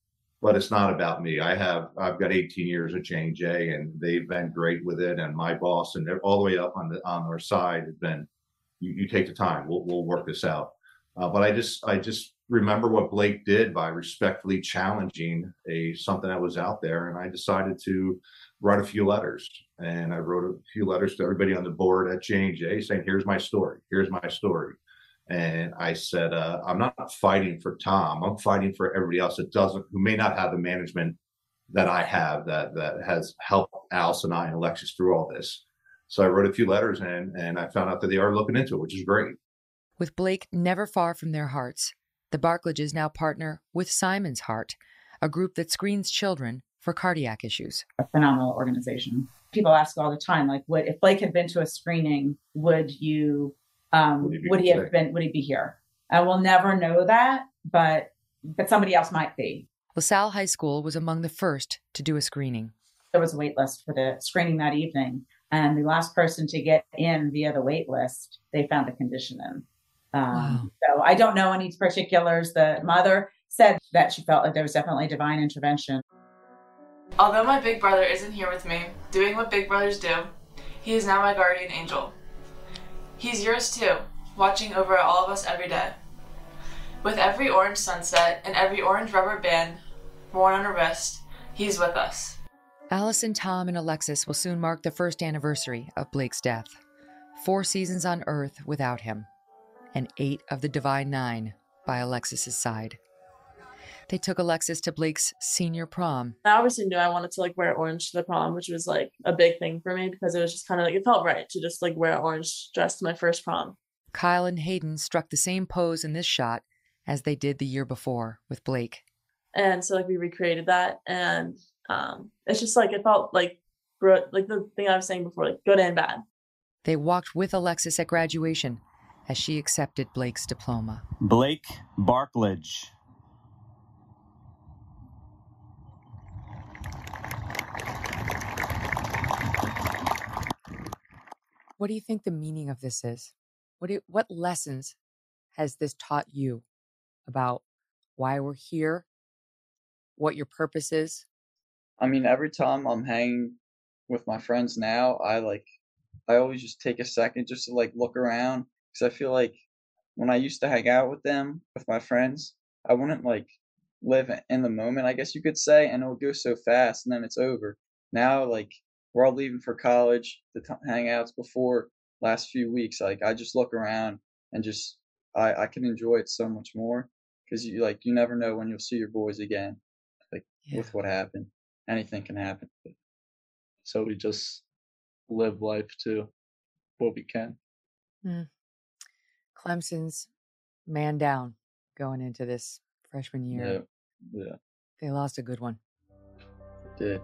but it's not about me. I have I've got 18 years at J and J, and they've been great with it. And my boss, and they're all the way up on the on our side, has been, you, you take the time. We'll we'll work this out. Uh, but I just I just remember what Blake did by respectfully challenging a something that was out there, and I decided to write a few letters. And I wrote a few letters to everybody on the board at J and J saying, "Here's my story. Here's my story." And I said, uh, "I'm not fighting for Tom. I'm fighting for everybody else that doesn't, who may not have the management that I have that that has helped Alice and I and Alexis through all this." So I wrote a few letters, and and I found out that they are looking into it, which is great. With Blake never far from their hearts, the Barklages now partner with Simon's Heart, a group that screens children for cardiac issues. A phenomenal organization. People ask all the time, like, would if Blake had been to a screening, would you, um, Would he be would he have been, would he be here? And we'll never know that, but but somebody else might be. LaSalle High School was among the first to do a screening. There was a wait list for the screening that evening, and the last person to get in via the wait list, they found a condition in. Um, So I don't know any particulars. The mother said that she felt like there was definitely divine intervention. Although my big brother isn't here with me, doing what big brothers do, he is now my guardian angel. He's yours too, watching over all of us every day. With every orange sunset and every orange rubber band worn on a wrist, he's with us. Allison, Tom, and Alexis will soon mark the first anniversary of Blake's death. Four seasons on Earth without him, and eight of the Divine Nine by Alexis's side. They took Alexis to Blake's senior prom. I obviously knew I wanted to like wear orange to the prom, which was like a big thing for me because it was just kind of like it felt right to just like wear an orange dress to my first prom. Kyle and Hayden struck the same pose in this shot as they did the year before with Blake. And so like we recreated that and um it's just like it felt like bro- like the thing I was saying before, like good and bad. They walked with Alexis at graduation as she accepted Blake's diploma. Blake Barklage. What do you think the meaning of this is? What do, what lessons has this taught you about why we're here, what your purpose is? I mean, every time I'm hanging with my friends now, I like I always just take a second just to like look around because I feel like when I used to hang out with them with my friends, I wouldn't like live in the moment, I guess you could say, and it would go so fast and then it's over. Now, like we're all leaving for college, the t- hangouts before last few weeks, like I just look around and just I I can enjoy it so much more because you like you never know when you'll see your boys again, like Yeah. with what happened. Anything can happen. So we just live life to what we can. Mm. Clemson's man down going into this freshman year. Yeah, yeah, They lost a good one. did.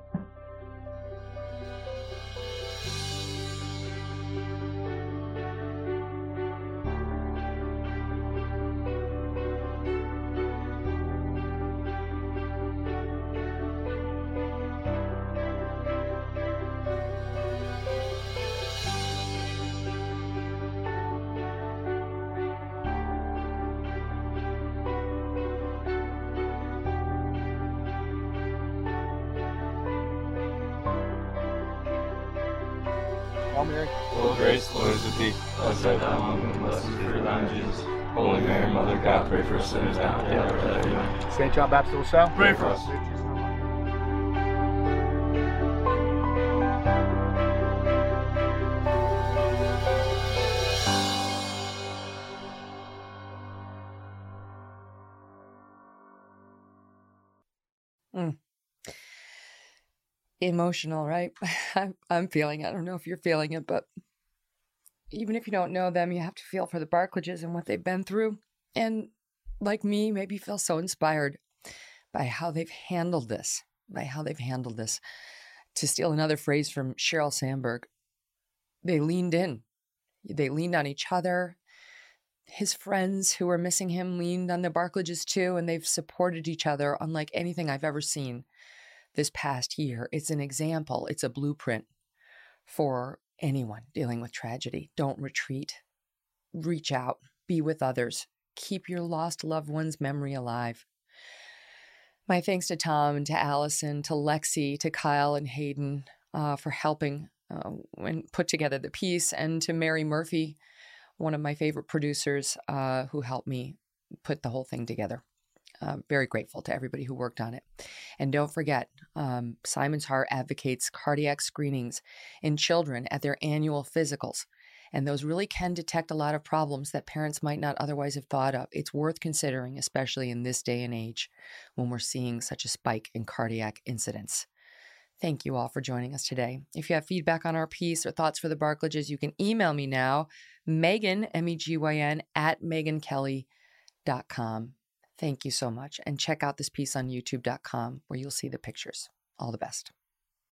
Sinners now and at the hour of death. Amen. St. John Baptist LaSalle. Pray for us. Mm. Emotional, right? I'm, I'm feeling. it. I don't know if you're feeling it, but even if you don't know them, you have to feel for the Barklages and what they've been through. And like me, maybe feel so inspired by how they've handled this, by how they've handled this. To steal another phrase from Sheryl Sandberg, they leaned in. They leaned on each other. His friends who were missing him leaned on the Barklages too, and they've supported each other unlike anything I've ever seen this past year. It's an example, it's a blueprint for anyone dealing with tragedy. Don't retreat, reach out, be with others, keep your lost loved one's memory alive. My thanks to Tom to Allison, to Lexi, to Kyle and Hayden uh, for helping uh, and put together the piece, and to Mary Murphy, one of my favorite producers, uh, who helped me put the whole thing together. Uh, very grateful to everybody who worked on it. And don't forget, um, Simon's Heart advocates cardiac screenings in children at their annual physicals. And those really can detect a lot of problems that parents might not otherwise have thought of. It's worth considering, especially in this day and age when we're seeing such a spike in cardiac incidents. Thank you all for joining us today. If you have feedback on our piece or thoughts for the Barklages, you can email me now, Megyn, M E G Y N, at megynkelly.com. Thank you so much. And check out this piece on youtube.com where you'll see the pictures. All the best.